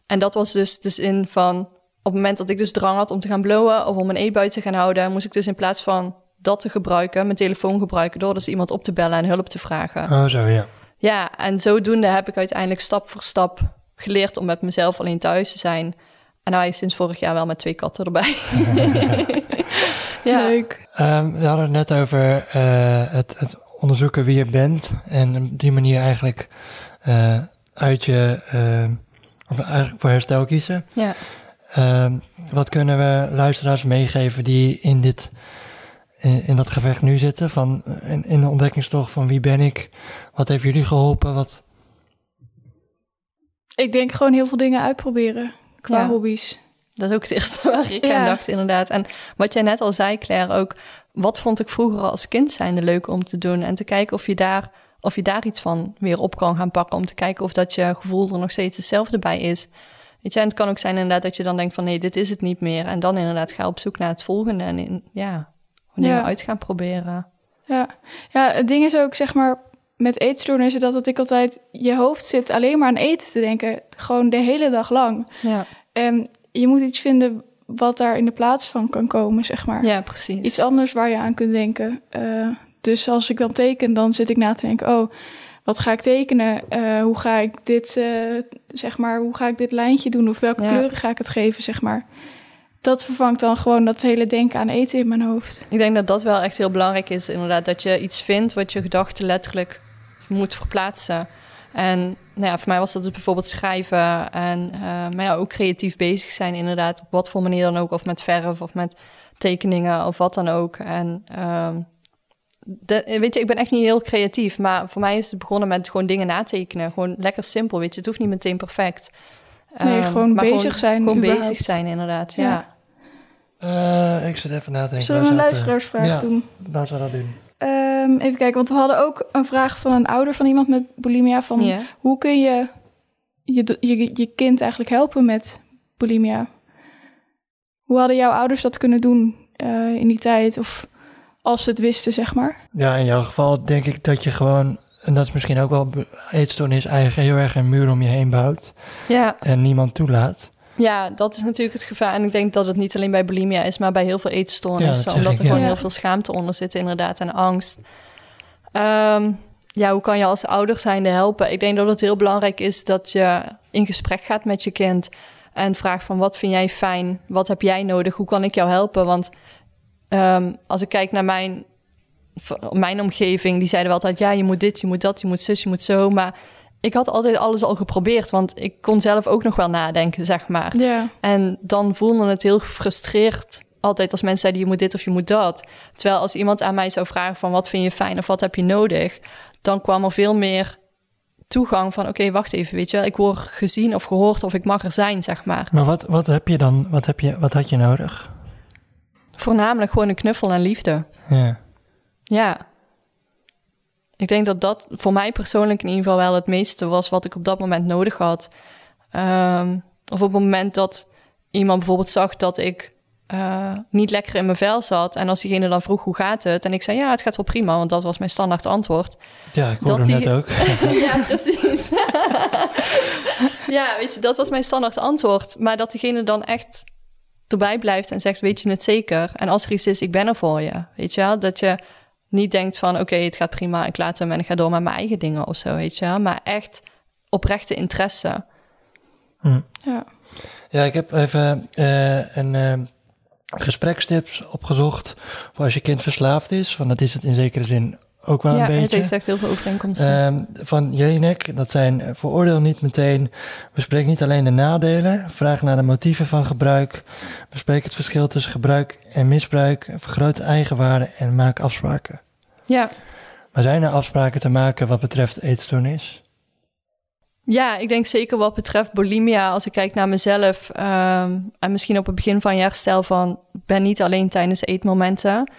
En dat was dus de zin van... op het moment dat ik dus drang had om te gaan blowen... of om een eetbui te gaan houden... moest ik dus in plaats van dat te gebruiken... mijn telefoon gebruiken door dus iemand op te bellen en hulp te vragen. Oh, zo, ja. Ja, en zodoende heb ik uiteindelijk stap voor stap geleerd om met mezelf alleen thuis te zijn. En nou, sinds vorig jaar wel met twee katten erbij. ja. leuk. Ehm, we hadden het net over eh, het, het onderzoeken wie je bent. En op die manier eigenlijk eh, uit je, eh, of eigenlijk voor herstel kiezen. ja. Ehm, wat kunnen we luisteraars meegeven die in, dit, in, in dat gevecht nu zitten? Van, in, in de ontdekkingstocht van wie ben ik? Wat heeft jullie geholpen? Wat, Ik denk gewoon heel veel dingen uitproberen qua Ja. hobby's. Dat is ook het eerste waar ik Ja. aan dacht, inderdaad. En wat jij net al zei, Claire, ook... wat vond ik vroeger als kind zijnde leuk om te doen? En te kijken of je daar, of je daar iets van weer op kan gaan pakken... om te kijken of dat je gevoel er nog steeds hetzelfde bij is. Weet je, en het kan ook zijn inderdaad dat je dan denkt van... nee, dit is het niet meer. En dan inderdaad ga op zoek naar het volgende. En in, ja, dingen Ja. uit gaan proberen. Ja. ja, het ding is ook, zeg maar, met eetstoornissen... dat dat ik altijd... je hoofd zit alleen maar aan eten te denken. Gewoon de hele dag lang. Ja, En je moet iets vinden wat daar in de plaats van kan komen, zeg maar. ja precies. Iets anders waar je aan kunt denken. Eh, dus als ik dan teken, dan zit ik na te denken... oh, wat ga ik tekenen? Eh, hoe ga ik dit, eh, zeg maar, hoe ga ik dit lijntje doen? Of welke Ja. kleuren ga ik het geven, zeg maar? dat vervangt dan gewoon dat hele denken aan eten in mijn hoofd. Ik denk dat dat wel echt heel belangrijk is, inderdaad. Dat je iets vindt wat je gedachten letterlijk moet verplaatsen. En nou ja, voor mij was dat dus bijvoorbeeld schrijven en uh, maar ja, ook creatief bezig zijn, inderdaad. Op wat voor manier dan ook, of met verf of met tekeningen of wat dan ook. En um, de, weet je, ik ben echt niet heel creatief, maar voor mij is het begonnen met gewoon dingen natekenen. Gewoon lekker simpel, weet je. Het hoeft niet meteen perfect. Nee, um, gewoon bezig gewoon, zijn. Gewoon überhaupt. bezig zijn, inderdaad, ja. Ja. Eh, ik zit even na te denken. Zullen we een luisteraarsvraag ja, doen? laten we dat doen. Ehm, even kijken, want we hadden ook een vraag van een ouder van iemand met bulimia. Van hoe kun je je, je je kind eigenlijk helpen met bulimia? Hoe hadden jouw ouders dat kunnen doen eh, in die tijd? Of als ze het wisten, zeg maar? Ja, in jouw geval denk ik dat je gewoon, en dat is misschien ook wel eetstoornis, eigenlijk heel erg een muur om je heen bouwt Ja, en niemand toelaat. Ja, dat is natuurlijk het gevaar. En ik denk dat het niet alleen bij bulimia is, maar bij heel veel eetstoornissen. omdat ik, er ja. gewoon heel veel schaamte onder zit, inderdaad, en angst. Ehm, ja, hoe kan je als ouder zijnde helpen? Ik denk dat het heel belangrijk is dat je in gesprek gaat met je kind. En vraagt van wat vind jij fijn? Wat heb jij nodig? Hoe kan ik jou helpen? Want ehm, als ik kijk naar mijn, mijn omgeving, die zeiden wel altijd... ja, je moet dit, je moet dat, je moet zus, je moet zo. Maar ik had altijd alles al geprobeerd. Want ik kon zelf ook nog wel nadenken, zeg maar. Ja, En dan voelde het heel gefrustreerd altijd als mensen zeiden je moet dit of je moet dat. Terwijl als iemand aan mij zou vragen van wat vind je fijn of wat heb je nodig, dan kwam er veel meer toegang van oké, wacht even, weet je, wel, ik word gezien of gehoord of ik mag er zijn, zeg maar. Maar wat, wat heb je dan, wat, heb je, wat had je nodig? Voornamelijk gewoon een knuffel en liefde. Ja. Ja. Ik denk dat dat voor mij persoonlijk in ieder geval wel het meeste was wat ik op dat moment nodig had. Ehm, of op het moment dat iemand bijvoorbeeld zag dat ik eh, niet lekker in mijn vel zat. En als diegene dan vroeg hoe gaat het? En ik zei ja, het gaat wel prima, want dat was mijn standaard antwoord. Ja, ik hoorde die- net ook. ja, precies. ja, weet je, dat was mijn standaard antwoord. Maar dat diegene dan echt erbij blijft en zegt, weet je het zeker? En als er iets is, ik ben er voor je. Weet je wel? Dat je niet denkt van, oké, het gaat prima, ik laat hem en ik ga door met mijn eigen dingen of zo, weet je wel? Maar echt oprechte interesse. ja. Ja, ik heb even eh, een eh, gesprekstips opgezocht voor als je kind verslaafd is. Want dat is het in zekere zin ook wel ja, een het beetje. heeft echt heel veel overeenkomsten. Ehm, van Jelinek, dat zijn eh, veroordeel niet meteen, bespreek niet alleen de nadelen, vraag naar de motieven van gebruik, bespreek het verschil tussen gebruik en misbruik, vergroot de eigenwaarde en maak afspraken. ja. Maar zijn er afspraken te maken wat betreft eetstoornis? Ja, ik denk zeker wat betreft bulimia, als ik kijk naar mezelf ehm, en misschien op het begin van je herstel van ben niet alleen tijdens eetmomenten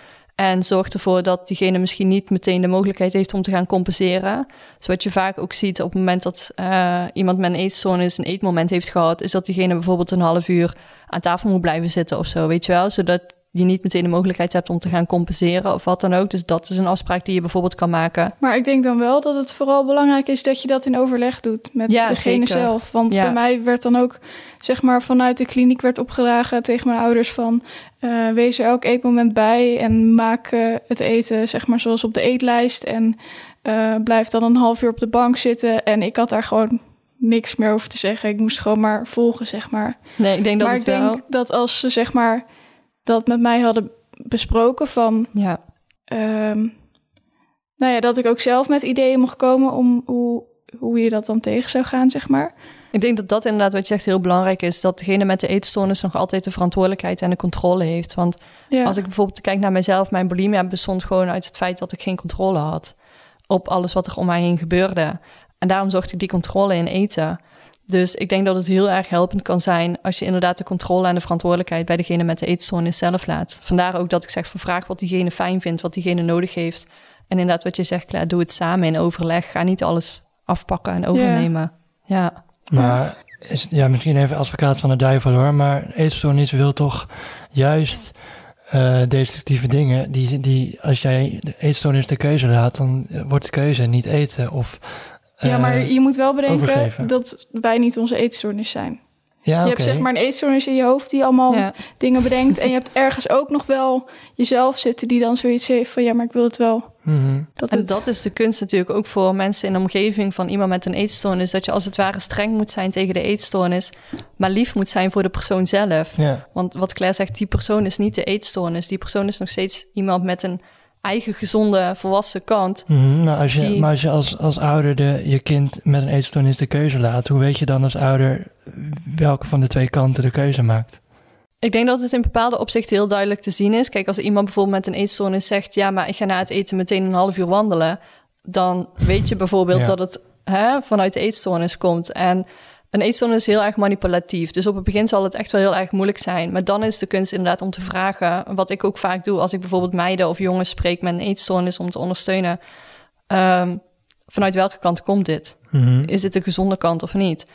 en zorg ervoor dat diegene misschien niet meteen de mogelijkheid heeft om te gaan compenseren. Dus wat je vaak ook ziet op het moment dat eh, iemand met een eetstoornis een eetmoment heeft gehad, is dat diegene bijvoorbeeld een half uur aan tafel moet blijven zitten of zo, weet je wel, zodat je niet meteen de mogelijkheid hebt om te gaan compenseren of wat dan ook. Dus dat is een afspraak die je bijvoorbeeld kan maken. Maar ik denk dan wel dat het vooral belangrijk is dat je dat in overleg doet met Ja, degene zeker. zelf. Want Ja. bij mij werd dan ook, zeg maar, vanuit de kliniek werd opgedragen tegen mijn ouders van... eh, wees er elk eetmoment bij en maak eh, het eten, zeg maar, zoals op de eetlijst. En eh, blijf dan een half uur op de bank zitten. En ik had daar gewoon niks meer over te zeggen. Ik moest gewoon maar volgen, zeg maar. Nee, ik denk dat maar het ik denk wel... dat als ze, zeg maar, dat met mij hadden besproken van... Ja. Ehm, nou ja, dat ik ook zelf met ideeën mocht komen om hoe, hoe je dat dan tegen zou gaan, zeg maar. Ik denk dat dat inderdaad wat je zegt heel belangrijk is. Dat degene met de eetstoornis nog altijd de verantwoordelijkheid en de controle heeft. Want Ja, als ik bijvoorbeeld kijk naar mezelf, mijn bulimia bestond gewoon uit het feit dat ik geen controle had op alles wat er om mij heen gebeurde. En daarom zocht ik die controle in eten. Dus ik denk dat het heel erg helpend kan zijn als je inderdaad de controle en de verantwoordelijkheid bij degene met de eetstoornis zelf laat. Vandaar ook dat ik zeg vraag wat diegene fijn vindt, wat diegene nodig heeft. En inderdaad wat je zegt, klaar, doe het samen in overleg. Ga niet alles afpakken en overnemen. ja. Maar is, ja, misschien even advocaat van de duivel hoor, maar eetstoornis wil toch juist eh, destructieve dingen. Die, die, als jij de eetstoornis de keuze laat, dan wordt de keuze niet eten of. Ja, eh, maar je moet wel bedenken overgeven. dat wij niet onze eetstoornis zijn. ja, Je hebt zeg maar een eetstoornis in je hoofd die allemaal ja. dingen bedenkt. En je hebt ergens ook nog wel jezelf zitten die dan zoiets heeft van... ja, maar ik wil het wel Mhm. Dat En het- dat is de kunst natuurlijk ook voor mensen in de omgeving van iemand met een eetstoornis. Dat je als het ware streng moet zijn tegen de eetstoornis, maar lief moet zijn voor de persoon zelf. Ja. Want wat Claire zegt, die persoon is niet de eetstoornis. Die persoon is nog steeds iemand met een eigen gezonde, volwassen kant. Mhm, Maar als je, Die- maar als, je als, als ouder de, je kind met een eetstoornis de keuze laat, hoe weet je dan als ouder welke van de twee kanten de keuze maakt? Ik denk dat het in bepaalde opzichten heel duidelijk te zien is. Kijk, als iemand bijvoorbeeld met een eetstoornis zegt... ja, maar ik ga na het eten meteen een half uur wandelen... dan weet je bijvoorbeeld Ja. dat het hè, vanuit de eetstoornis komt. En een eetstoornis is heel erg manipulatief. Dus op het begin zal het echt wel heel erg moeilijk zijn. Maar dan is de kunst inderdaad om te vragen... wat ik ook vaak doe als ik bijvoorbeeld meiden of jongens spreek... met een eetstoornis om te ondersteunen... ehm, vanuit welke kant komt dit? Mhm. is dit de gezonde kant of niet?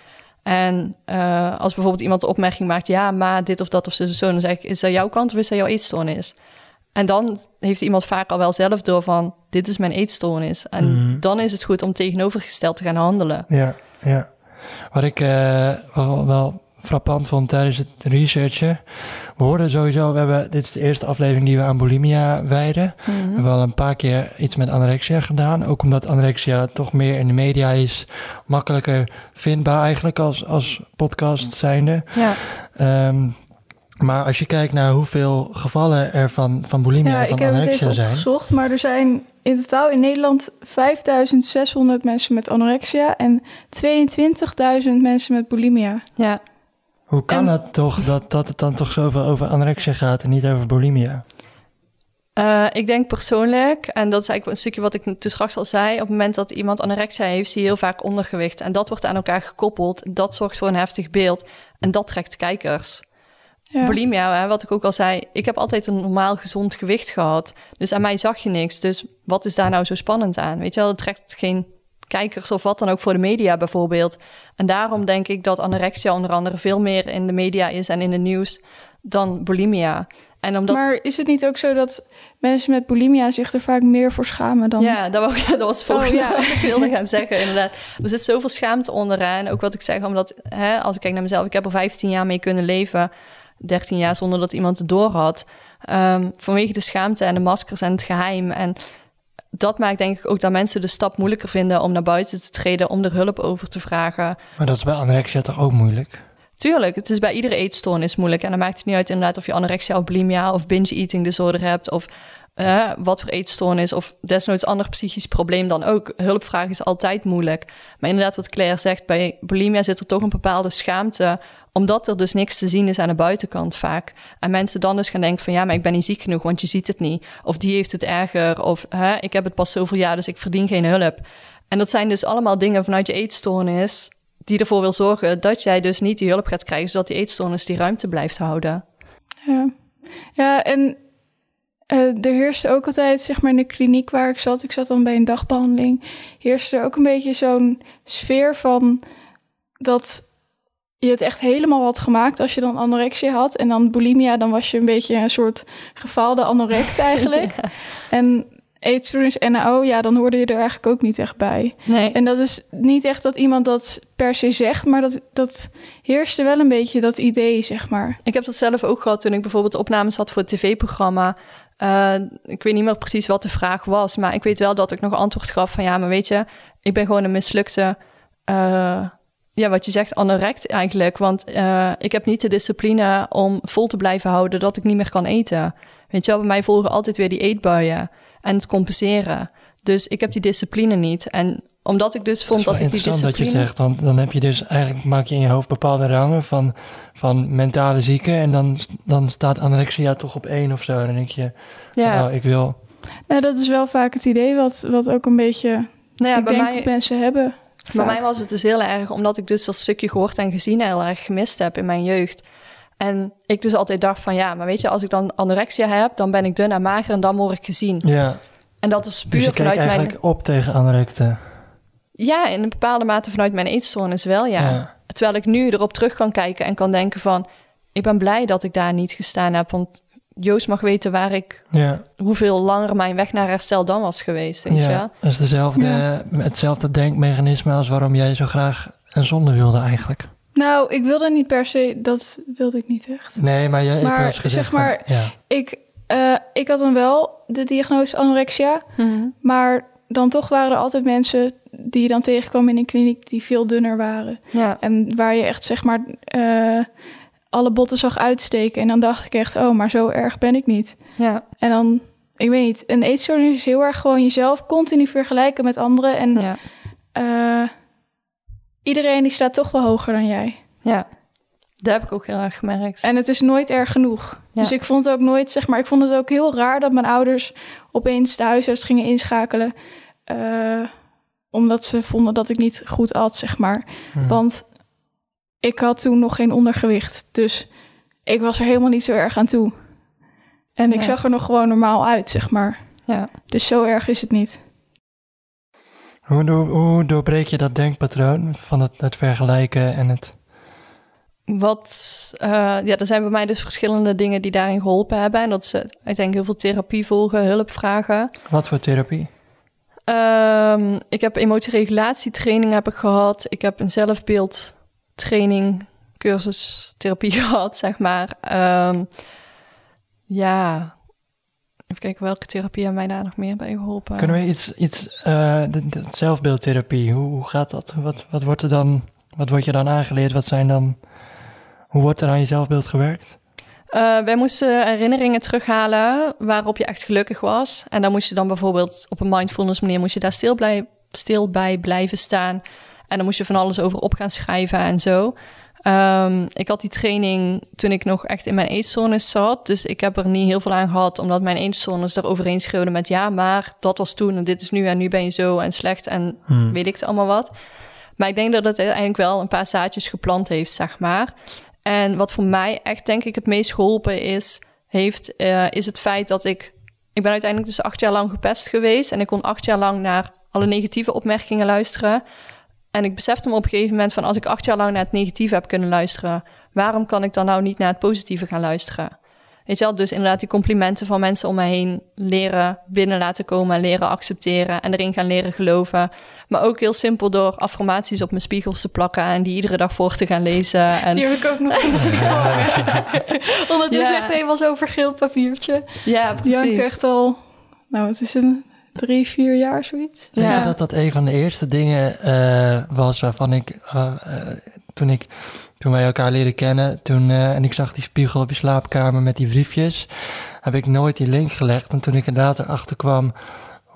En eh, als bijvoorbeeld iemand de opmerking maakt, ja, maar dit of dat of zo, zo, dan zeg ik, is dat jouw kant of is dat jouw eetstoornis? En dan heeft iemand vaak al wel zelf door van, dit is mijn eetstoornis. En Mhm. dan is het goed om tegenovergesteld te gaan handelen. Ja, ja. Wat ik eh, wel, wel frappant vond tijdens het researchen. We hoorden sowieso, we hebben, dit is de eerste aflevering die we aan bulimia wijden. We hebben al een paar keer iets met anorexia gedaan. Ook omdat anorexia toch meer in de media is. Makkelijker vindbaar eigenlijk als, als podcast zijnde. Ja, Ehm, maar als je kijkt naar hoeveel gevallen er van, van bulimia ja, en van ik heb het anorexia even zijn. opgezocht, maar er zijn in totaal in Nederland 5600 mensen met anorexia en 22.000 mensen met bulimia. ja. Hoe kan En- het toch dat, dat het dan toch zoveel over anorexia gaat en niet over bulimia? Eh, ik denk persoonlijk, en dat is eigenlijk een stukje wat ik toen straks al zei, op het moment dat iemand anorexia heeft, zie je heel vaak ondergewicht. En dat wordt aan elkaar gekoppeld. Dat zorgt voor een heftig beeld. En dat trekt kijkers. Ja. Bulimia, hè, wat ik ook al zei, ik heb altijd een normaal gezond gewicht gehad. Dus aan mij zag je niks. Dus wat is daar nou zo spannend aan? Weet je wel, het trekt geen kijkers of wat dan ook voor de media bijvoorbeeld. En daarom denk ik dat anorexia onder andere veel meer in de media is en in het nieuws dan bulimia. En omdat Maar is het niet ook zo dat mensen met bulimia zich er vaak meer voor schamen dan... Ja, dat, ik- dat was volgens Oh, mij ja. wat ik wilde gaan zeggen, inderdaad. Er zit zoveel schaamte onder. hè. En ook wat ik zeg, omdat hè, als ik kijk naar mezelf... ik heb er 15 jaar mee kunnen leven. 13 jaar zonder dat iemand het door had. Ehm, vanwege de schaamte en de maskers en het geheim. En dat maakt denk ik ook dat mensen de stap moeilijker vinden... om naar buiten te treden, om er hulp over te vragen. Maar dat is bij anorexia toch ook moeilijk? Tuurlijk, het is bij iedere eetstoornis moeilijk. En dan maakt het niet uit inderdaad of je anorexia of bulimia of binge eating disorder hebt of eh, wat voor eetstoornis of desnoods ander psychisch probleem dan ook. Hulpvraag is altijd moeilijk. Maar inderdaad, wat Claire zegt, bij bulimia zit er toch een bepaalde schaamte, omdat er dus niks te zien is aan de buitenkant vaak. En mensen dan dus gaan denken van ja, maar ik ben niet ziek genoeg, want je ziet het niet. Of die heeft het erger, of hè, ik heb het pas zoveel jaar, dus ik verdien geen hulp. En dat zijn dus allemaal dingen vanuit je eetstoornis die ervoor wil zorgen dat jij dus niet die hulp gaat krijgen, zodat die eetstoornis die ruimte blijft houden. Ja, ja en eh, er heerste ook altijd, zeg maar in de kliniek waar ik zat, ik zat dan bij een dagbehandeling, heerste er ook een beetje zo'n sfeer van dat je het echt helemaal had gemaakt als je dan anorexia had. En dan bulimia, dan was je een beetje een soort gefaalde anorect eigenlijk. En eetstoornis NAO, ja, dan hoorde je er eigenlijk ook niet echt bij. Nee, En dat is niet echt dat iemand dat per se zegt, maar dat, dat heerste wel een beetje dat idee, zeg maar. ik heb dat zelf ook gehad toen ik bijvoorbeeld opnames had voor het tv-programma. Eh, ik weet niet meer precies wat de vraag was, maar ik weet wel dat ik nog antwoord gaf van ja, maar weet je, ik ben gewoon een mislukte, eh, ja, wat je zegt, anorect eigenlijk. Want eh, ik heb niet de discipline om vol te blijven houden dat ik niet meer kan eten. Weet je wel, bij mij volgen altijd weer die eetbuien en het compenseren. Dus ik heb die discipline niet. En omdat ik dus vond dat ik die interessant discipline... dat je zegt, want dan heb je dus eigenlijk maak je in je hoofd bepaalde rangen van, van mentale zieken en dan, dan staat anorexia toch op één of zo. Dan denk je, ja, nou, ik wil. Nou, dat is wel vaak het idee wat, wat ook een beetje, nou ja, ik bij denk, mij... mensen hebben. Bij vaak. mij was het dus heel erg, omdat ik dus dat stukje gehoord en gezien heel erg gemist heb in mijn jeugd. En ik dus altijd dacht van ja, maar weet je, als ik dan anorexia heb, dan ben ik dun en mager en dan word ik gezien. Ja, En dat is dus puur vanuit eigenlijk mijn... op tegen anorexia. Ja, in een bepaalde mate vanuit mijn eetstoornis wel, ja. Ja. Terwijl ik nu erop terug kan kijken en kan denken van... ik ben blij dat ik daar niet gestaan heb, want Joost mag weten waar ik... Ja, hoeveel langer mijn weg naar herstel dan was geweest, weet je ja. dat is dezelfde, Ja. hetzelfde denkmechanisme als waarom jij zo graag een zonde wilde eigenlijk. Nou, ik wilde niet per se, dat wilde ik niet echt. Nee, maar jij hebt Maar gezegd zeg maar- van, ja, Ik Eh, ik had dan wel de diagnose anorexia. Maar dan toch waren er altijd mensen die je dan tegenkwam in een kliniek die veel dunner waren. Ja, En waar je echt zeg maar eh, alle botten zag uitsteken. En dan dacht ik echt, oh, maar zo erg ben ik niet. ja, En dan, ik weet niet, een eetstoornis is heel erg gewoon jezelf continu vergelijken met anderen. En ja, eh, iedereen die staat toch wel hoger dan jij. ja. Dat heb ik ook heel erg gemerkt. En het is nooit erg genoeg. Ja. Dus ik vond het ook nooit, zeg maar, ik vond het ook heel raar dat mijn ouders opeens de huisarts gingen inschakelen. eh, omdat ze vonden dat ik niet goed at, zeg maar. Hmm. Want ik had toen nog geen ondergewicht. Dus ik was er helemaal niet zo erg aan toe. En ik Ja. zag er nog gewoon normaal uit, zeg maar. Ja. Dus zo erg is het niet. Hoe, door- hoe doorbreek je dat denkpatroon van het, het vergelijken en het... Wat, eh, ja, er zijn bij mij dus verschillende dingen die daarin geholpen hebben. En dat is uiteindelijk heel veel therapie volgen, hulp vragen. Wat voor therapie? Ehm, ik heb emotieregulatietraining heb ik gehad. Ik heb een zelfbeeldtraining, cursus, therapie gehad, zeg maar. Ehm, ja, even kijken welke therapie hebben mij daar nog meer bij geholpen. Kunnen we iets, iets uh, de, de zelfbeeldtherapie, hoe, hoe gaat dat? Wat, wat wordt er dan, wat wordt je dan aangeleerd? Wat zijn dan, hoe wordt er aan je zelfbeeld gewerkt? Uh, wij moesten herinneringen terughalen waarop je echt gelukkig was. En dan moest je dan bijvoorbeeld op een mindfulness manier moest je daar stil, blij, stil bij blijven staan. En dan moest je van alles over op gaan schrijven en zo. Um, ik had die training toen ik nog echt in mijn eetstoornis zat. Dus ik heb er niet heel veel aan gehad, omdat mijn eetstoornis er overheen schreeuwde met... ja, maar dat was toen en dit is nu en nu ben je zo en slecht en hmm. weet ik het allemaal wat. Maar ik denk dat het uiteindelijk wel een paar zaadjes geplant heeft, zeg maar. En wat voor mij echt, denk ik, het meest geholpen is, heeft, uh, is het feit dat ik... Ik ben uiteindelijk dus acht jaar lang gepest geweest... en ik kon acht jaar lang naar alle negatieve opmerkingen luisteren... En ik besefte me op een gegeven moment van... als ik acht jaar lang naar het negatieve heb kunnen luisteren... waarom kan ik dan nou niet naar het positieve gaan luisteren? Weet je wel, dus inderdaad die complimenten van mensen om me heen... leren binnen laten komen, leren accepteren... en erin gaan leren geloven. Maar ook heel simpel door affirmaties op mijn spiegels te plakken... en die iedere dag voor te gaan lezen. En... Die heb ik ook nog in de spiegel. Ondertussen ja. echt helemaal zo'n vergeeld papiertje. Ja, precies. Die hangt echt al... Nou, het is een drie, vier jaar zoiets. Denk ja. je dat dat een van de eerste dingen uh, was waarvan ik, uh, uh, toen ik, toen wij elkaar leren kennen, toen, eh, en ik zag die spiegel op je slaapkamer met die briefjes, heb ik nooit die link gelegd. En toen ik er later achter kwam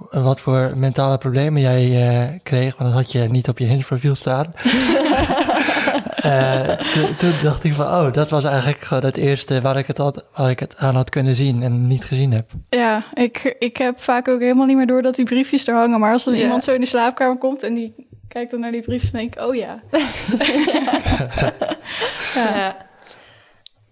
wat voor mentale problemen jij eh, kreeg, want dat had je niet op je Hinge-profiel staan. Eh, toen, dacht ik van, oh, dat was eigenlijk gewoon het eerste waar ik het, had, waar ik het aan had kunnen zien en niet gezien heb. Ja, ik, ik heb vaak ook helemaal niet meer door dat die briefjes er hangen. Maar als dan ja. iemand zo in de slaapkamer komt en die kijkt dan naar die briefjes, dan denk ik, oh ja. ja. ja.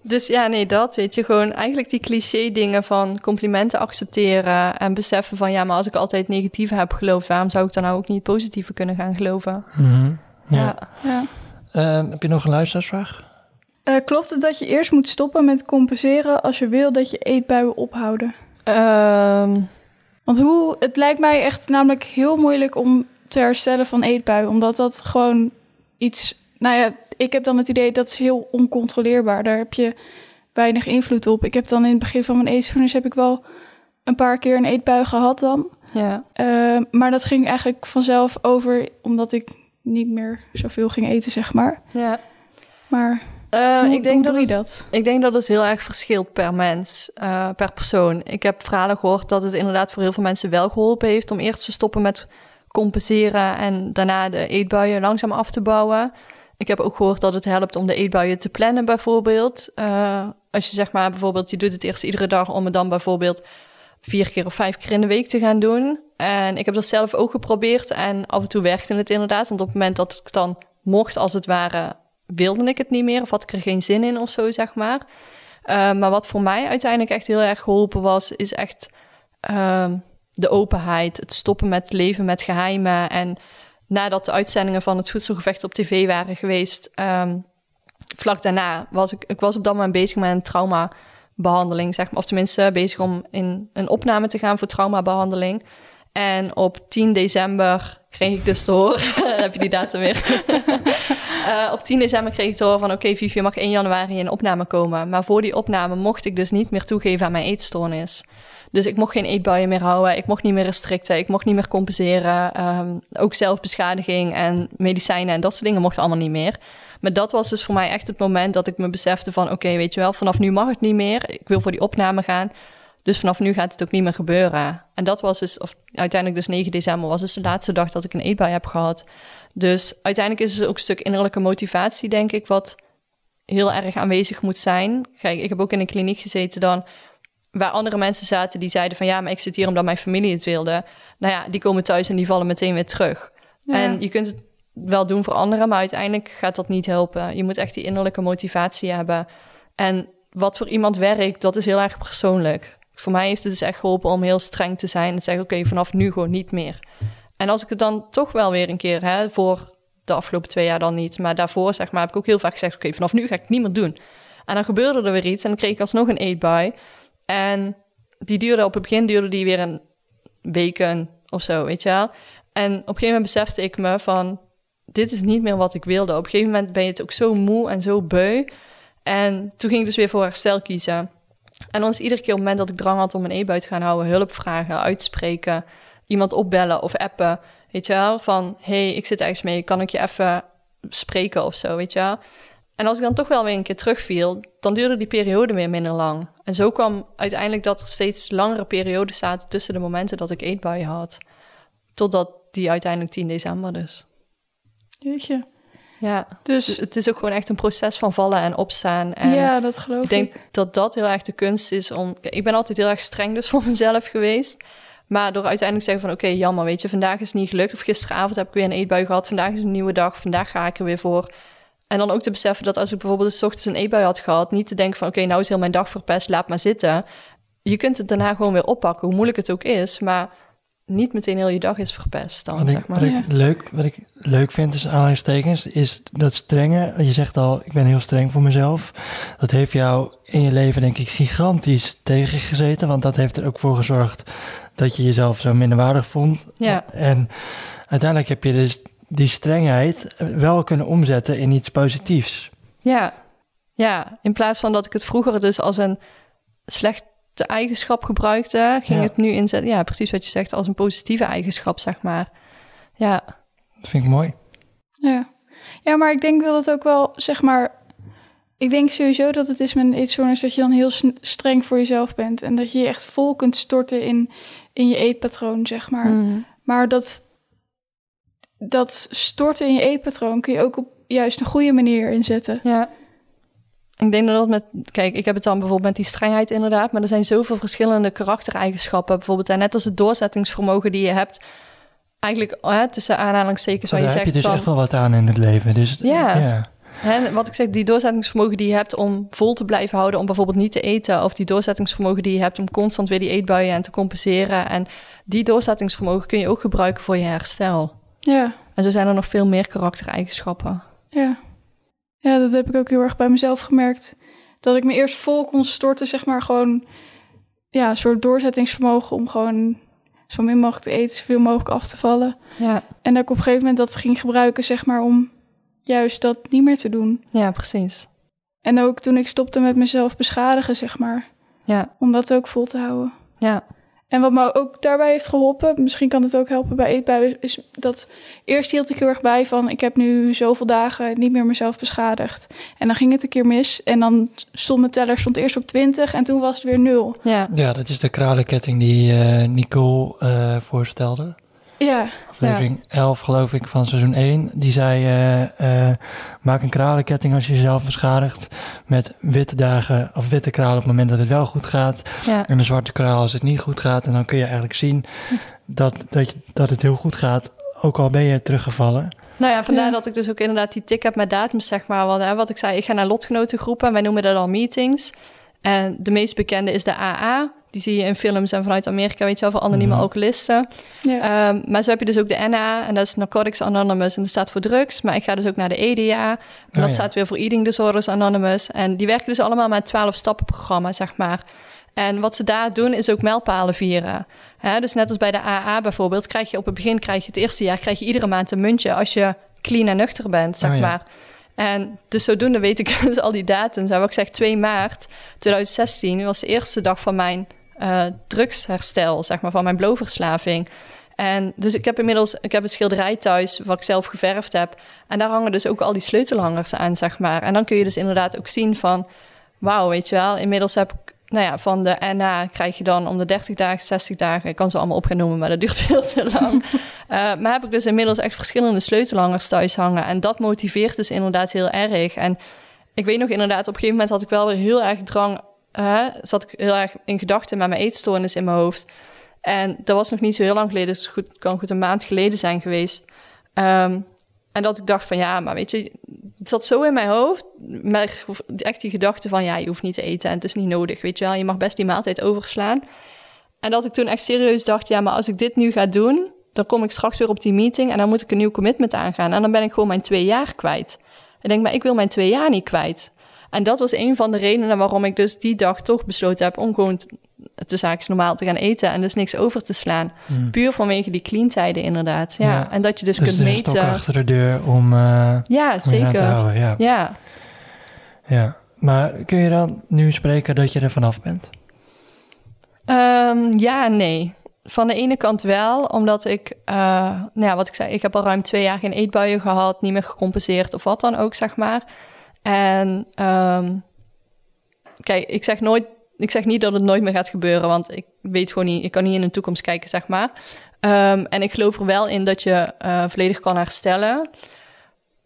Dus ja, nee, dat weet je gewoon eigenlijk die cliché dingen van complimenten accepteren en beseffen van ja, maar als ik altijd negatief heb geloofd, waarom zou ik dan nou ook niet positieve kunnen gaan geloven? Mm -hmm. Ja. ja. Uh, heb je nog een luisteraarsvraag? Uh, klopt het dat je eerst moet stoppen met compenseren als je wil dat je eetbuien ophouden? Um... Want hoe, het lijkt mij echt namelijk heel moeilijk om te herstellen van eetbuien, omdat dat gewoon iets, nou ja, ik heb dan het idee dat is heel oncontroleerbaar. Daar heb je weinig invloed op. Ik heb dan in het begin van mijn eetstoornis heb ik wel een paar keer een eetbui gehad dan. Ja. Uh, maar dat ging eigenlijk vanzelf over, omdat ik niet meer zoveel ging eten, zeg maar. Ja. Maar uh, hoe, ik denk hoe dat doe je het, dat? Ik denk dat het heel erg verschilt per mens, uh, per persoon. Ik heb verhalen gehoord dat het inderdaad voor heel veel mensen wel geholpen heeft om eerst te stoppen met compenseren en daarna de eetbuien langzaam af te bouwen. Ik heb ook gehoord dat het helpt om de eetbuien te plannen, bijvoorbeeld. Uh, als je zeg maar bijvoorbeeld, je doet het eerst iedere dag om het dan bijvoorbeeld vier keer of vijf keer in de week te gaan doen. En ik heb dat zelf ook geprobeerd en af en toe werkte het inderdaad. Want op het moment dat ik dan mocht, als het ware, wilde ik het niet meer of had ik er geen zin in of zo, zeg maar. Uh, maar wat voor mij uiteindelijk echt heel erg geholpen was, is echt uh, de openheid, het stoppen met leven met geheimen en nadat de uitzendingen van het voedselgevecht op tv waren geweest, um, vlak daarna was ik, ik was op dat moment bezig met een traumabehandeling, zeg maar, of tenminste bezig om in een opname te gaan voor traumabehandeling. En op 10 december kreeg ik dus te horen... Heb je die datum weer. Eh, op 10 december kreeg ik te horen van... oké, Vivi, je mag 1 januari in opname komen. Maar voor die opname mocht ik dus niet meer toegeven aan mijn eetstoornis. Dus ik mocht geen eetbuien meer houden. Ik mocht niet meer restricten. Ik mocht niet meer compenseren. Ehm, ook zelfbeschadiging en medicijnen en dat soort dingen mochten allemaal niet meer. Maar dat was dus voor mij echt het moment dat ik me besefte van... oké, weet je wel, vanaf nu mag het niet meer. Ik wil voor die opname gaan. Dus vanaf nu gaat het ook niet meer gebeuren. En dat was dus, of uiteindelijk dus 9 december... was dus de laatste dag dat ik een eetbui heb gehad. Dus uiteindelijk is het ook een stuk innerlijke motivatie, denk ik... wat heel erg aanwezig moet zijn. Kijk, ik heb ook in een kliniek gezeten dan waar andere mensen zaten die zeiden van ja, maar ik zit hier omdat mijn familie het wilde. Nou ja, die komen thuis en die vallen meteen weer terug. Ja. En je kunt het wel doen voor anderen, maar uiteindelijk gaat dat niet helpen. Je moet echt die innerlijke motivatie hebben. En wat voor iemand werkt, dat is heel erg persoonlijk. Voor mij heeft het dus echt geholpen om heel streng te zijn en te zeggen: oké, vanaf nu gewoon niet meer. En als ik het dan toch wel weer een keer, hè, voor de afgelopen twee jaar dan niet, maar daarvoor zeg maar, heb ik ook heel vaak gezegd: oké, vanaf nu ga ik het niet meer doen. En dan gebeurde er weer iets en dan kreeg ik alsnog een eetbui. En die duurde op het begin duurde die weer een weken of zo, weet je wel. En op een gegeven moment besefte ik me van, dit is niet meer wat ik wilde. Op een gegeven moment ben je het ook zo moe en zo beu. En toen ging ik dus weer voor herstel kiezen. En dan is iedere keer op het moment dat ik drang had om een e-bui te gaan houden, hulp vragen, uitspreken, iemand opbellen of appen, weet je wel, van, hey, ik zit ergens mee, kan ik je even spreken of zo, weet je wel. En als ik dan toch wel weer een keer terugviel, dan duurde die periode weer minder lang. En zo kwam uiteindelijk dat er steeds langere periodes zaten tussen de momenten dat ik eetbuien had. Totdat die uiteindelijk 10 december dus. Jeetje. Ja, dus Dus het is ook gewoon echt een proces van vallen en opstaan. En ja, dat geloof ik ik. denk dat dat heel erg de kunst is om... Ik ben altijd heel erg streng dus voor mezelf geweest. Maar door uiteindelijk te zeggen van... oké, jammer, weet je, vandaag is het niet gelukt. Of gisteravond heb ik weer een eetbui gehad. Vandaag is een nieuwe dag. Vandaag ga ik er weer voor. En dan ook te beseffen dat als ik bijvoorbeeld s ochtends een eetbui had gehad... niet te denken van oké, nou is heel mijn dag verpest, laat maar zitten. Je kunt het daarna gewoon weer oppakken, hoe moeilijk het ook is. Maar niet meteen heel je dag is verpest dan, Wat ik, zeg maar. wat ik Ja. leuk, wat ik leuk vind tussen aanhalingstekens is dat strenge. Je zegt al, ik ben heel streng voor mezelf. Dat heeft jou in je leven denk ik gigantisch tegengezeten. Want dat heeft er ook voor gezorgd dat je jezelf zo minderwaardig vond. Ja. En uiteindelijk heb je dus die strengheid wel kunnen omzetten in iets positiefs. Ja, ja, in plaats van dat ik het vroeger dus als een slechte eigenschap gebruikte, ging Ja. het nu inzetten, ja, precies wat je zegt, als een positieve eigenschap, zeg maar. Ja, Dat vind ik mooi. Ja. ja, maar ik denk dat het ook wel, zeg maar... Ik denk sowieso dat het is met een eetstoornis dat je dan heel streng voor jezelf bent. En dat je je echt vol kunt storten in, in je eetpatroon, zeg maar. Mm. Maar dat, dat storten in je eetpatroon kun je ook op juist een goede manier inzetten. ja. Ik denk dat dat met, kijk, ik heb het dan bijvoorbeeld met die strengheid inderdaad, maar er zijn zoveel verschillende karaktereigenschappen. Bijvoorbeeld, hè, net als het doorzettingsvermogen die je hebt, eigenlijk hè, tussen aanhalingstekens waar Daar je heb je zegt dus van... echt wel wat aan in het leven. Dus Ja. ja. Hè, wat ik zeg, die doorzettingsvermogen die je hebt om vol te blijven houden, om bijvoorbeeld niet te eten, of die doorzettingsvermogen die je hebt om constant weer die eetbuien en te compenseren. En die doorzettingsvermogen kun je ook gebruiken voor je herstel. Ja, En zo zijn er nog veel meer karaktereigenschappen. ja. Ja, dat heb ik ook heel erg bij mezelf gemerkt. Dat ik me eerst vol kon storten, zeg maar, gewoon... Ja, een soort doorzettingsvermogen om gewoon zo min mogelijk te eten, zoveel mogelijk af te vallen. Ja, En dat ik op een gegeven moment dat ging gebruiken, zeg maar, om juist dat niet meer te doen. ja precies. En ook toen ik stopte met mezelf beschadigen, zeg maar, Ja, om dat ook vol te houden. ja, En wat me ook daarbij heeft geholpen, misschien kan het ook helpen bij eetbuien, is dat eerst hield ik heel erg bij van ik heb nu zoveel dagen niet meer mezelf beschadigd. En dan ging het een keer mis en dan stond mijn teller stond eerst op 20 en toen was het weer nul. ja, Ja, dat is de kralenketting die eh, Nicole eh, voorstelde. Ja, Aflevering 11 geloof ik van seizoen 1. Die zei, eh, eh, maak een kralenketting als je jezelf beschadigt. Met witte dagen of witte kralen op het moment dat het wel goed gaat. ja, En een zwarte kraal als het niet goed gaat. En dan kun je eigenlijk zien dat, dat, je, dat het heel goed gaat. Ook al ben je teruggevallen. Nou ja, vandaar Ja. dat ik dus ook inderdaad die tik heb met datums, zeg maar. Wat, hè, wat ik zei, ik ga naar lotgenotengroepen en wij noemen dat al meetings. En de meest bekende is de AA. Die zie je in films en vanuit Amerika, weet je wel, voor anonieme Mhm. alcoholisten. ja, Ehm, maar zo heb je dus ook de NA, en dat is Narcotics Anonymous, en dat staat voor drugs. Maar ik ga dus ook naar de EDA, en dat Oh ja. staat weer voor Eating Disorders Anonymous. En die werken dus allemaal met 12 stappenprogramma, zeg maar. En wat ze daar doen is ook mijlpalen vieren. Dus net als bij de AA bijvoorbeeld, krijg je op het begin, krijg je het eerste jaar, krijg je iedere maand een muntje als je clean en nuchter bent, zeg Oh ja. maar. En dus zodoende weet ik dus al die datums. En wat ik zeg, 2 maart 2016 was de eerste dag van mijn eh, drugsherstel, zeg maar, van mijn blowverslaving. En dus ik heb inmiddels, ik heb een schilderij thuis wat ik zelf geverfd heb. En daar hangen dus ook al die sleutelhangers aan, zeg maar. En dan kun je dus inderdaad ook zien van, wauw, weet je wel, inmiddels heb ik, nou ja, van de NA krijg je dan om de 30 dagen, 60 dagen, ik kan ze allemaal op gaan noemen, maar dat duurt veel te lang. Eh, maar heb ik dus inmiddels echt verschillende sleutelhangers thuis hangen. En dat motiveert dus inderdaad heel erg. En ik weet nog inderdaad, op een gegeven moment had ik wel weer heel erg drang, zat ik heel erg in gedachten met mijn eetstoornis in mijn hoofd. En dat was nog niet zo heel lang geleden, dus goed, kan goed een maand geleden zijn geweest. Ehm, en dat ik dacht van ja, maar weet je, het zat zo in mijn hoofd, met echt die gedachte van ja, je hoeft niet te eten en het is niet nodig, weet je wel. Je mag best die maaltijd overslaan. En dat ik toen echt serieus dacht, ja, maar als ik dit nu ga doen, dan kom ik straks weer op die meeting en dan moet ik een nieuw commitment aangaan. En dan ben ik gewoon mijn twee jaar kwijt. Ik denk, maar ik wil mijn twee jaar niet kwijt. En dat was een van de redenen waarom ik dus die dag toch besloten heb om gewoon te zaakjes normaal te gaan eten en dus niks over te slaan. Hmm. Puur vanwege die clean tijden inderdaad. Ja. Ja. En dat je dus, Dus kunt meten. achter de deur om, eh Ja, om aan te zeker. houden. Ja. Ja. ja. Maar kun je dan nu spreken dat je er vanaf bent? Ehm, ja nee. Van de ene kant wel, omdat ik, eh, nou ja, wat ik zei, ik heb al ruim twee jaar geen eetbuien gehad, niet meer gecompenseerd of wat dan ook, zeg maar. En ehm, kijk, ik zeg nooit, ik zeg niet dat het nooit meer gaat gebeuren, want ik weet gewoon niet, ik kan niet in de toekomst kijken, zeg maar. Ehm, en ik geloof er wel in dat je eh, volledig kan herstellen.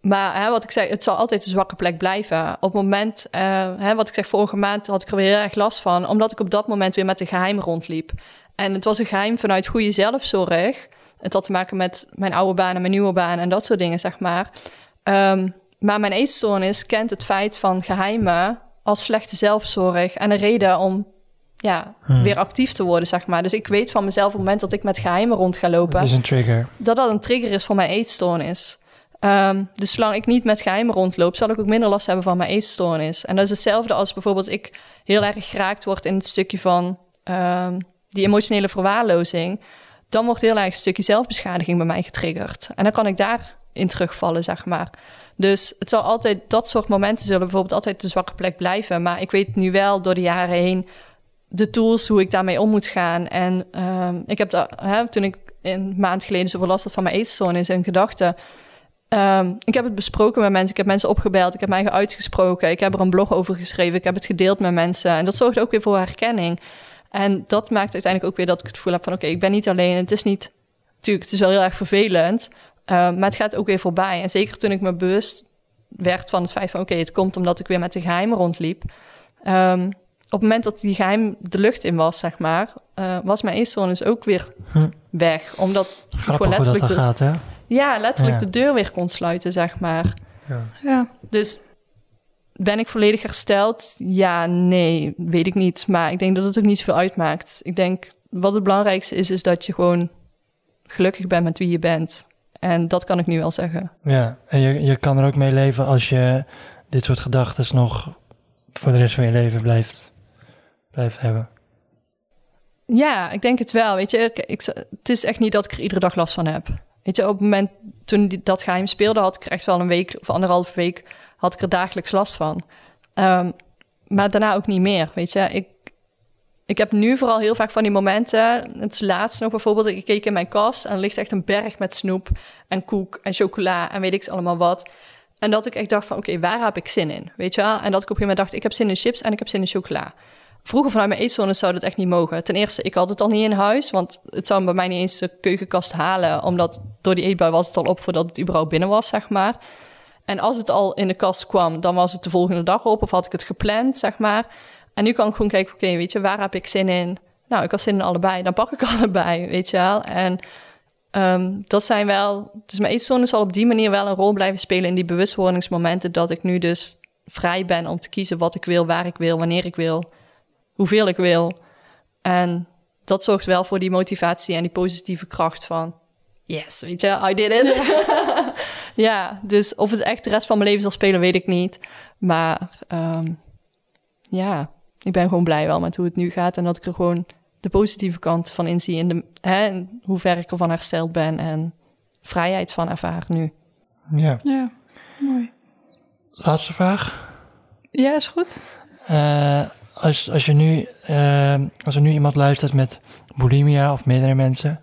Maar hè, wat ik zeg, het zal altijd een zwakke plek blijven. Op het moment, eh, hè, wat ik zeg, vorige maand had ik er weer heel erg last van, omdat ik op dat moment weer met een geheim rondliep. En het was een geheim vanuit goede zelfzorg. Het had te maken met mijn oude baan en mijn nieuwe baan en dat soort dingen, zeg maar. Ehm, maar mijn eetstoornis kent het feit van geheimen als slechte zelfzorg en een reden om ja, Hmm. weer actief te worden, zeg maar. Dus ik weet van mezelf op het moment dat ik met geheimen rond ga lopen, Het is een trigger. dat dat een trigger is voor mijn eetstoornis. Ehm, dus zolang ik niet met geheimen rondloop, zal ik ook minder last hebben van mijn eetstoornis. En dat is hetzelfde als bijvoorbeeld ik heel erg geraakt word in het stukje van ehm, die emotionele verwaarlozing. Dan wordt heel erg een stukje zelfbeschadiging bij mij getriggerd. En dan kan ik daarin terugvallen, zeg maar. Dus het zal altijd, dat soort momenten zullen bijvoorbeeld altijd de zwakke plek blijven. Maar ik weet nu wel door de jaren heen de tools hoe ik daarmee om moet gaan. En ehm, ik heb hè, toen ik een maand geleden zoveel last had van mijn eetstoornis en gedachten. Ehm, ik heb het besproken met mensen. Ik heb mensen opgebeld. Ik heb mij uitgesproken. Ik heb er een blog over geschreven. Ik heb het gedeeld met mensen. En dat zorgt ook weer voor herkenning. En dat maakt uiteindelijk ook weer dat ik het gevoel heb van... oké, ik ben niet alleen. Het is niet... Natuurlijk, het is wel heel erg vervelend. Ehm, maar het gaat ook weer voorbij. En zeker toen ik me bewust werd van het feit van... oké, het komt omdat ik weer met de geheimen rondliep. Ehm, op het moment dat die geheim de lucht in was, zeg maar... eh, was mijn eetstoornis ook weer Hm. weg. Omdat ik gewoon Grappig hoe dat letterlijk de, gaat, hè? ja, letterlijk Ja. de deur weer kon sluiten, zeg maar. Ja. Ja. Dus ben ik volledig hersteld? Ja, nee, weet ik niet. Maar ik denk dat het ook niet zoveel uitmaakt. Ik denk, wat het belangrijkste is, is dat je gewoon gelukkig bent met wie je bent. En dat kan ik nu wel zeggen. Ja, en je, je kan er ook mee leven als je dit soort gedachten nog voor de rest van je leven blijft, blijft hebben. Ja, ik denk het wel. Weet je, ik, ik, het is echt niet dat ik er iedere dag last van heb. Weet je, op het moment toen die, dat geheim speelde, had ik er echt wel een week of anderhalve week had ik er dagelijks last van. Ehm, maar daarna ook niet meer. Weet je, ik, ik heb nu vooral heel vaak van die momenten. Het is laatst nog bijvoorbeeld, ik keek in mijn kast en er ligt echt een berg met snoep en koek en chocola en weet ik allemaal wat. En dat ik echt dacht van, oké, waar heb ik zin in? Weet je wel? En dat ik op een moment dacht, ik heb zin in chips en ik heb zin in chocola. Vroeger vanuit mijn eetzone zou dat echt niet mogen. Ten eerste, ik had het al niet in huis, want het zou bij mij niet eens de keukenkast halen, omdat door die eetbui was het al op voordat het überhaupt binnen was, zeg maar. En als het al in de kast kwam, dan was het de volgende dag op of had ik het gepland, zeg maar. En nu kan ik gewoon kijken, oké, weet je, waar heb ik zin in? Nou, ik had zin in allebei, dan pak ik allebei, weet je wel. En ehm, dat zijn wel, dus mijn eetzone zal op die manier wel een rol blijven spelen in die bewustwordingsmomenten dat ik nu dus vrij ben om te kiezen wat ik wil, waar ik wil, wanneer ik wil, hoeveel ik wil. En dat zorgt wel voor die motivatie en die positieve kracht van... Yes, weet je, I did it. ja, dus of het echt de rest van mijn leven zal spelen, weet ik niet. Maar ehm, ja, ik ben gewoon blij wel met hoe het nu gaat. En dat ik er gewoon de positieve kant van inzie. In de, hè, in hoe ver ik ervan hersteld ben. En vrijheid van ervaar nu. Ja. Ja, mooi. Laatste vraag. Ja, is goed. Eh, als, als, je nu, eh, als er nu iemand luistert met bulimia of meerdere mensen,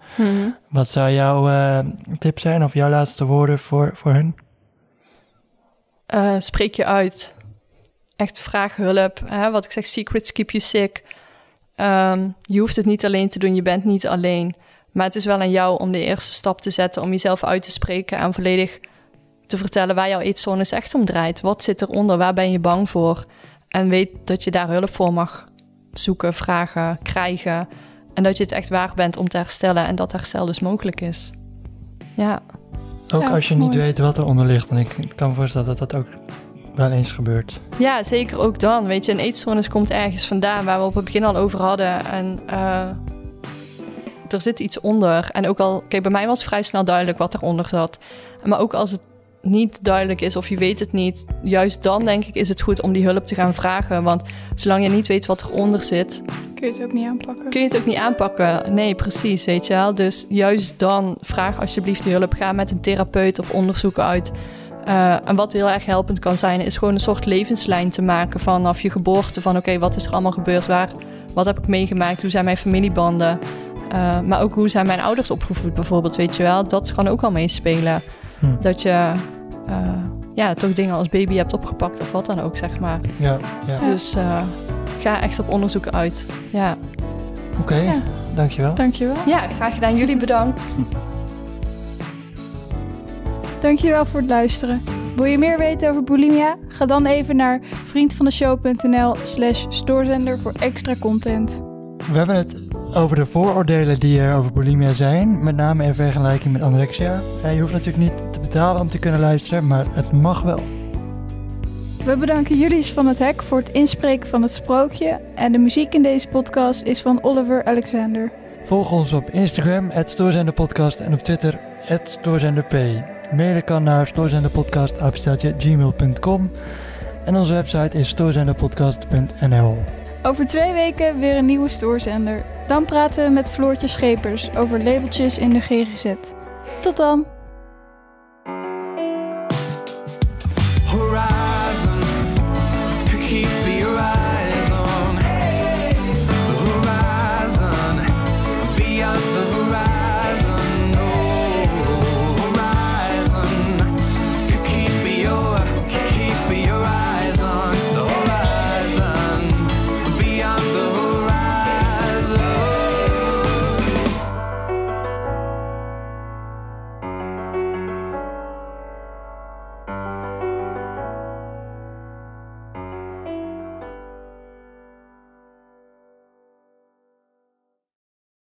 wat zou jouw eh, tip zijn of jouw laatste woorden voor, voor hun? Eh, spreek je uit. Echt vraag hulp. Hè? Wat ik zeg, secrets keep you sick. Ehm, je hoeft het niet alleen te doen, je bent niet alleen. Maar het is wel aan jou om de eerste stap te zetten, om jezelf uit te spreken en volledig te vertellen waar jouw eetzone echt om draait. Wat zit eronder? Waar ben je bang voor? En weet dat je daar hulp voor mag zoeken, vragen, krijgen. En dat je het echt waar bent om te herstellen en dat herstel dus mogelijk is. Ja, Ook Ja, als je niet weet wat eronder ligt. En ik kan me voorstellen dat dat ook wel eens gebeurt. Ja, zeker ook dan. Weet je, een eetstoornis komt ergens vandaan waar we op het begin al over hadden. En eh, er zit iets onder. En ook al, kijk, bij mij was vrij snel duidelijk wat eronder zat. Maar ook als het niet duidelijk is of je weet het niet, juist dan denk ik is het goed om die hulp te gaan vragen. Want zolang je niet weet wat eronder zit, Kun je het ook niet aanpakken. kun je het ook niet aanpakken. Nee, precies, weet je wel. Dus juist dan vraag alsjeblieft die hulp. Ga met een therapeut op onderzoek uit. Eh, en wat heel erg helpend kan zijn, is gewoon een soort levenslijn te maken vanaf je geboorte. Van oké, wat is er allemaal gebeurd? Waar, wat heb ik meegemaakt? Hoe zijn mijn familiebanden? Eh, maar ook hoe zijn mijn ouders opgevoed bijvoorbeeld, weet je wel? Dat kan ook al meespelen. Hm. Dat je eh, ja, toch dingen als baby hebt opgepakt of wat dan ook, zeg maar. Ja, ja. Dus eh, ga echt op onderzoek uit. Ja. Oké, Ja. dankjewel. Dankjewel. ja, graag gedaan. Jullie bedankt. Dankjewel voor het luisteren. Wil je meer weten over bulimia? Ga dan even naar vriendvandeshow.nl slash stoorzender voor extra content. We hebben het over de vooroordelen die er over bulimia zijn. Met name in vergelijking met anorexia. Je hoeft natuurlijk niet te betalen om te kunnen luisteren, maar het mag wel. We bedanken jullie van het Hek voor het inspreken van het sprookje. En de muziek in deze podcast is van Oliver Alexander. Volg ons op Instagram, @stoorzenderpodcast en op Twitter, @stoorzenderp. Mailen kan naar stoorzenderpodcast@gmail.com en onze website is stoorzenderpodcast.nl. Over twee weken weer een nieuwe stoorzender. Dan praten we met Floortje Schepers over labeltjes in de GGZ. Tot dan!